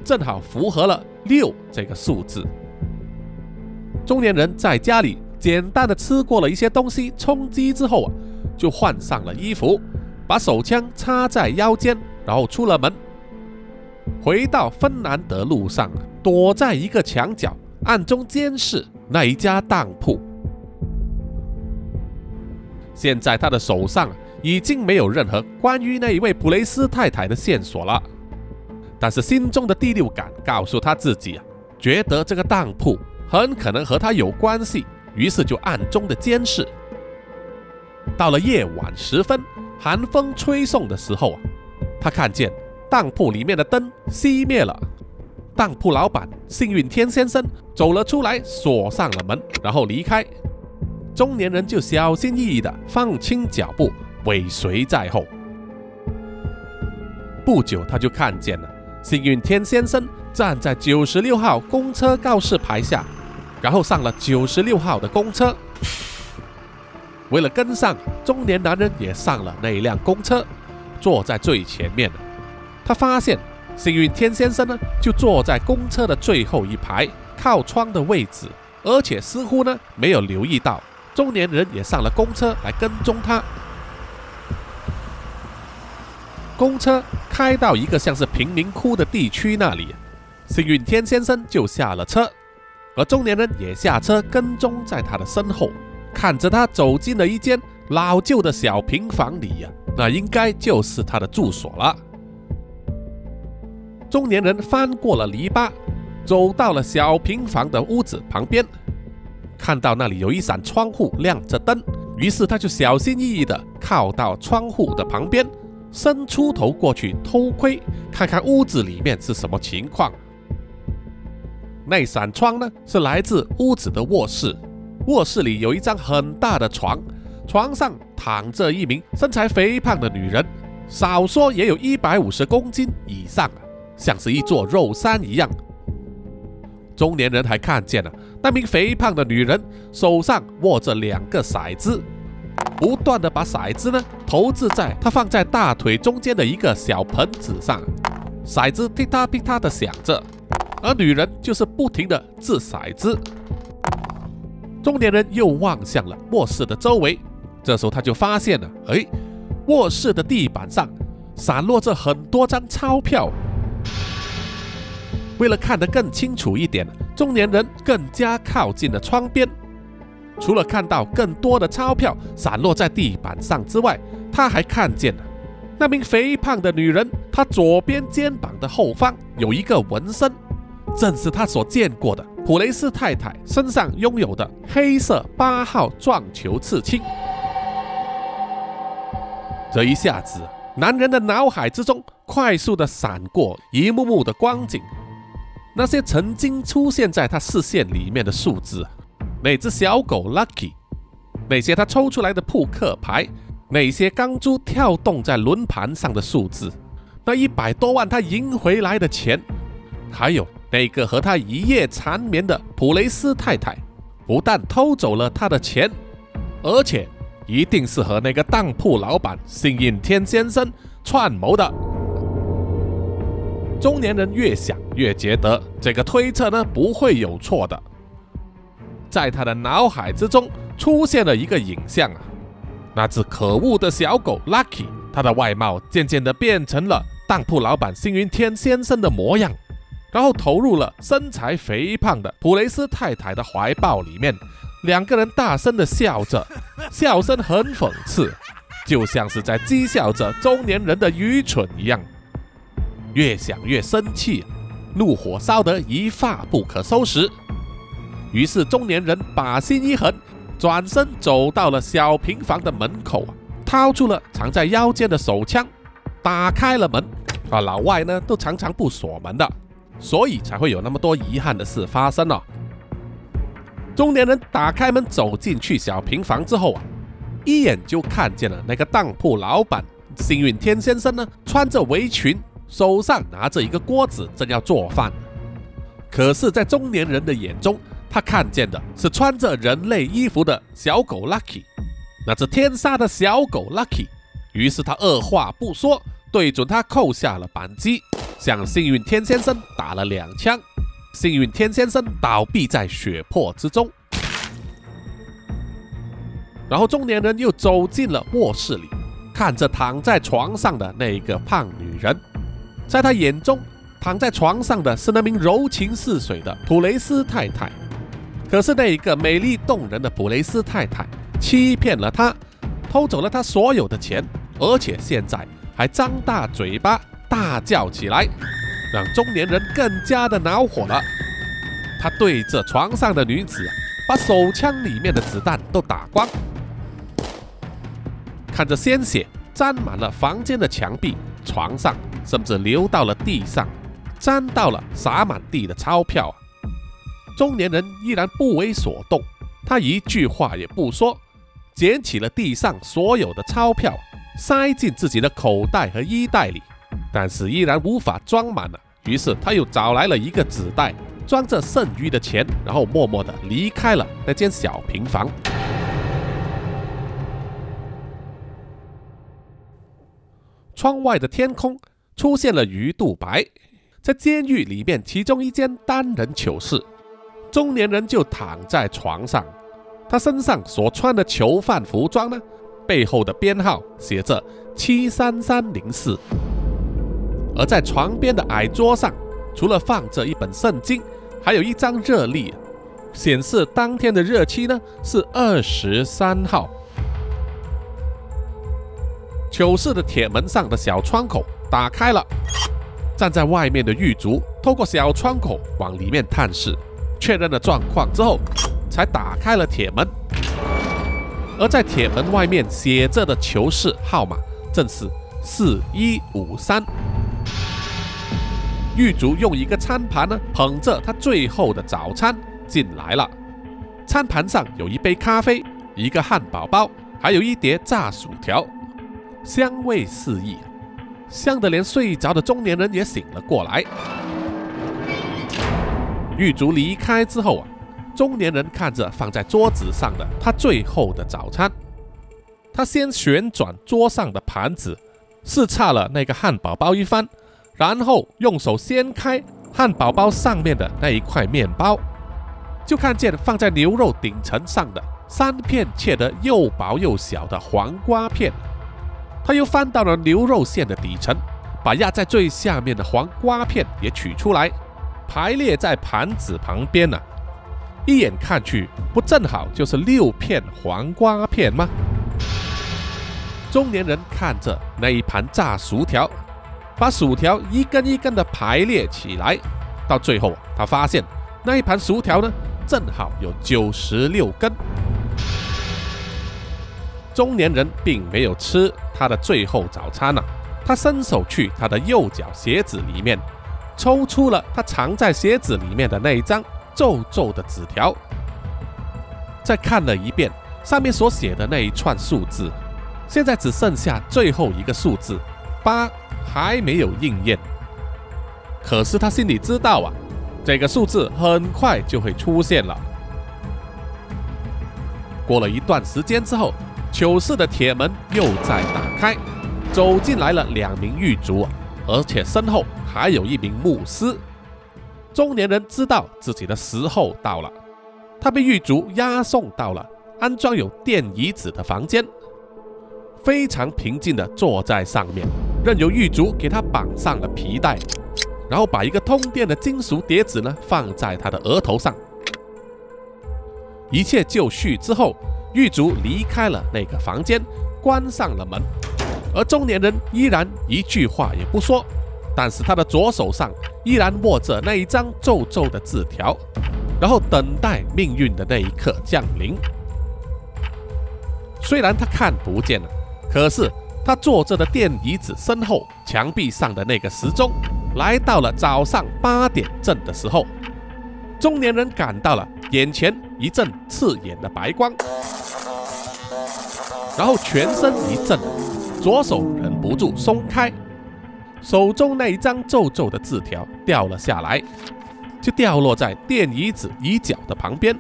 正好符合了六这个数字。中年人在家里简单的吃过了一些东西充饥之后啊，就换上了衣服，把手枪插在腰间，然后出了门，回到芬兰德路上，躲在一个墙角，暗中监视那一家当铺。现在他的手上。已经没有任何关于那一位普雷斯太太的线索了，但是心中的第六感告诉他自己啊，觉得这个当铺很可能和他有关系，于是就暗中的监视。到了夜晚时分，寒风吹送的时候啊，他看见当铺里面的灯熄灭了，当铺老板幸运天先生走了出来，锁上了门，然后离开。中年人就小心翼翼的放轻脚步。尾随在后，不久他就看见了幸运天先生站在九十六号公车告示牌下，然后上了九十六号的公车。为了跟上，中年男人也上了那一辆公车，坐在最前面他发现幸运天先生呢，就坐在公车的最后一排靠窗的位置，而且似乎呢没有留意到中年人也上了公车来跟踪他。公车开到一个像是贫民窟的地区那里，幸运天先生就下了车，而中年人也下车跟踪在他的身后，看着他走进了一间老旧的小平房里呀，那应该就是他的住所了。中年人翻过了篱笆，走到了小平房的屋子旁边，看到那里有一扇窗户亮着灯，于是他就小心翼翼地靠到窗户的旁边。伸出头过去偷窥，看看屋子里面是什么情况。那扇窗呢，是来自屋子的卧室。卧室里有一张很大的床，床上躺着一名身材肥胖的女人，少说也有一百五十公斤以上，像是一座肉山一样。中年人还看见了那名肥胖的女人手上握着两个骰子。不断的把骰子呢投掷在他放在大腿中间的一个小盆子上，骰子滴答滴答的响着，而女人就是不停的掷骰子。中年人又望向了卧室的周围，这时候他就发现了，哎，卧室的地板上散落着很多张钞票。为了看得更清楚一点，中年人更加靠近了窗边。除了看到更多的钞票散落在地板上之外，他还看见了那名肥胖的女人，她左边肩膀的后方有一个纹身，正是他所见过的。普雷斯太太身上拥有的黑色八号撞球刺青，这一下子，男人的脑海之中快速的闪过一幕幕的光景，那些曾经出现在他视线里面的数字，那只小狗 Lucky，那些他抽出来的扑克牌，那些钢珠跳动在轮盘上的数字，那一百多万他赢回来的钱，还有。那个和他一夜缠绵的普雷斯太太，不但偷走了他的钱，而且一定是和那个当铺老板幸运天先生串谋的。中年人越想越觉得这个推测呢不会有错的，在他的脑海之中出现了一个影像啊，那只可恶的小狗 Lucky，它的外貌渐渐的变成了当铺老板星云天先生的模样。然后投入了身材肥胖的普雷斯太太的怀抱里面，两个人大声的笑着，笑声很讽刺，就像是在讥笑着中年人的愚蠢一样。越想越生气，怒火烧得一发不可收拾。于是中年人把心一横，转身走到了小平房的门口，掏出了藏在腰间的手枪，打开了门。啊，老外呢都常常不锁门的。所以才会有那么多遗憾的事发生哦。中年人打开门走进去小平房之后啊，一眼就看见了那个当铺老板幸运天先生呢，穿着围裙，手上拿着一个锅子，正要做饭。可是，在中年人的眼中，他看见的是穿着人类衣服的小狗 Lucky，那只天杀的小狗 Lucky。于是他二话不说，对准他扣下了扳机。向幸运天先生打了两枪，幸运天先生倒闭在血泊之中。然后中年人又走进了卧室里，看着躺在床上的那个胖女人，在他眼中，躺在床上的是那名柔情似水的普雷斯太太。可是那一个美丽动人的普雷斯太太欺骗了他，偷走了他所有的钱，而且现在还张大嘴巴。大叫起来，让中年人更加的恼火了。他对着床上的女子，把手枪里面的子弹都打光。看着鲜血沾满了房间的墙壁、床上，甚至流到了地上，沾到了洒满地的钞票。中年人依然不为所动，他一句话也不说，捡起了地上所有的钞票，塞进自己的口袋和衣袋里。但是依然无法装满了，于是他又找来了一个纸袋，装着剩余的钱，然后默默地离开了那间小平房。窗外的天空出现了鱼肚白，在监狱里面，其中一间单人囚室，中年人就躺在床上，他身上所穿的囚犯服装呢，背后的编号写着七三三零四。而在床边的矮桌上，除了放着一本圣经，还有一张热历，显示当天的日期呢是二十三号。囚室的铁门上的小窗口打开了，站在外面的狱卒透过小窗口往里面探视，确认了状况之后，才打开了铁门。而在铁门外面写着的囚室号码正是四一五三。狱卒用一个餐盘呢，捧着他最后的早餐进来了。餐盘上有一杯咖啡、一个汉堡包，还有一碟炸薯条，香味四溢，香得连睡着的中年人也醒了过来。狱卒离开之后啊，中年人看着放在桌子上的他最后的早餐，他先旋转桌上的盘子，试叉了那个汉堡包一番。然后用手掀开汉堡包上面的那一块面包，就看见放在牛肉顶层上的三片切得又薄又小的黄瓜片。他又翻到了牛肉馅的底层，把压在最下面的黄瓜片也取出来，排列在盘子旁边呢。一眼看去，不正好就是六片黄瓜片吗？中年人看着那一盘炸薯条，把薯条一根一根的排列起来，到最后他发现那一盘薯条呢，正好有九十六根。中年人并没有吃他的最后早餐呢，他伸手去他的右脚鞋子里面，抽出了他藏在鞋子里面的那一张皱皱的纸条，再看了一遍上面所写的那一串数字。现在只剩下最后一个数字八还没有应验，可是他心里知道啊，这个数字很快就会出现了。过了一段时间之后，糗事的铁门又再打开，走进来了两名狱卒，而且身后还有一名牧师。中年人知道自己的时候到了，他被狱卒押送到了安装有电椅子的房间。非常平静地坐在上面，任由狱卒给他绑上了皮带，然后把一个通电的金属碟子呢放在他的额头上。一切就绪之后，狱卒离开了那个房间，关上了门，而中年人依然一句话也不说，但是他的左手上依然握着那一张皱皱的字条，然后等待命运的那一刻降临。虽然他看不见了。可是，他坐着的电椅子身后墙壁上的那个时钟，来到了早上八点正的时候，中年人感到了眼前一阵刺眼的白光，然后全身一震，左手忍不住松开，手中那一张皱皱的字条掉了下来，就掉落在电椅子椅脚的旁边。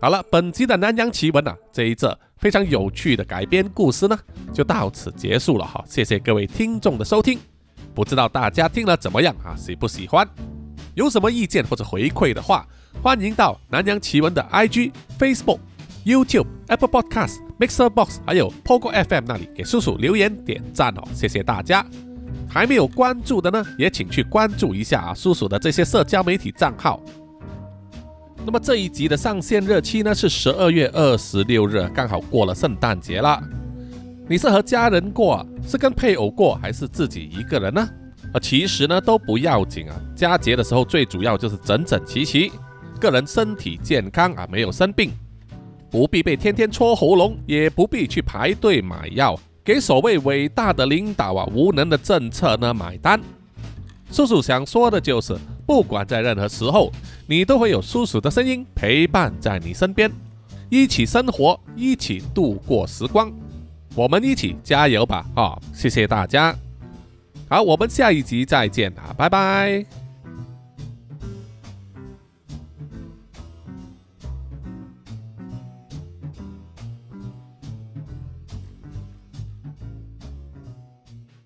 好了，本集的南洋奇闻啊，这一则非常有趣的改编故事呢，就到此结束了哈。谢谢各位听众的收听，不知道大家听了怎么样啊？喜不喜欢？有什么意见或者回馈的话，欢迎到南洋奇闻的 IG、Facebook、YouTube、Apple Podcast、Mixer Box 还有 Pogo FM 那里给叔叔留言点赞哦。谢谢大家！还没有关注的呢，也请去关注一下啊，叔叔的这些社交媒体账号。那么这一集的上线日期呢是十二月二十六日，刚好过了圣诞节了。你是和家人过，是跟配偶过，还是自己一个人呢？其实呢都不要紧啊。佳节的时候最主要就是整整齐齐，个人身体健康啊，没有生病，不必被天天戳喉咙，也不必去排队买药，给所谓伟大的领导啊无能的政策呢买单。叔叔想说的就是，不管在任何时候。你都会有叔叔的声音陪伴在你身边，一起生活，一起度过时光，我们一起加油吧！啊，谢谢大家，好，我们下一集再见啊，拜拜。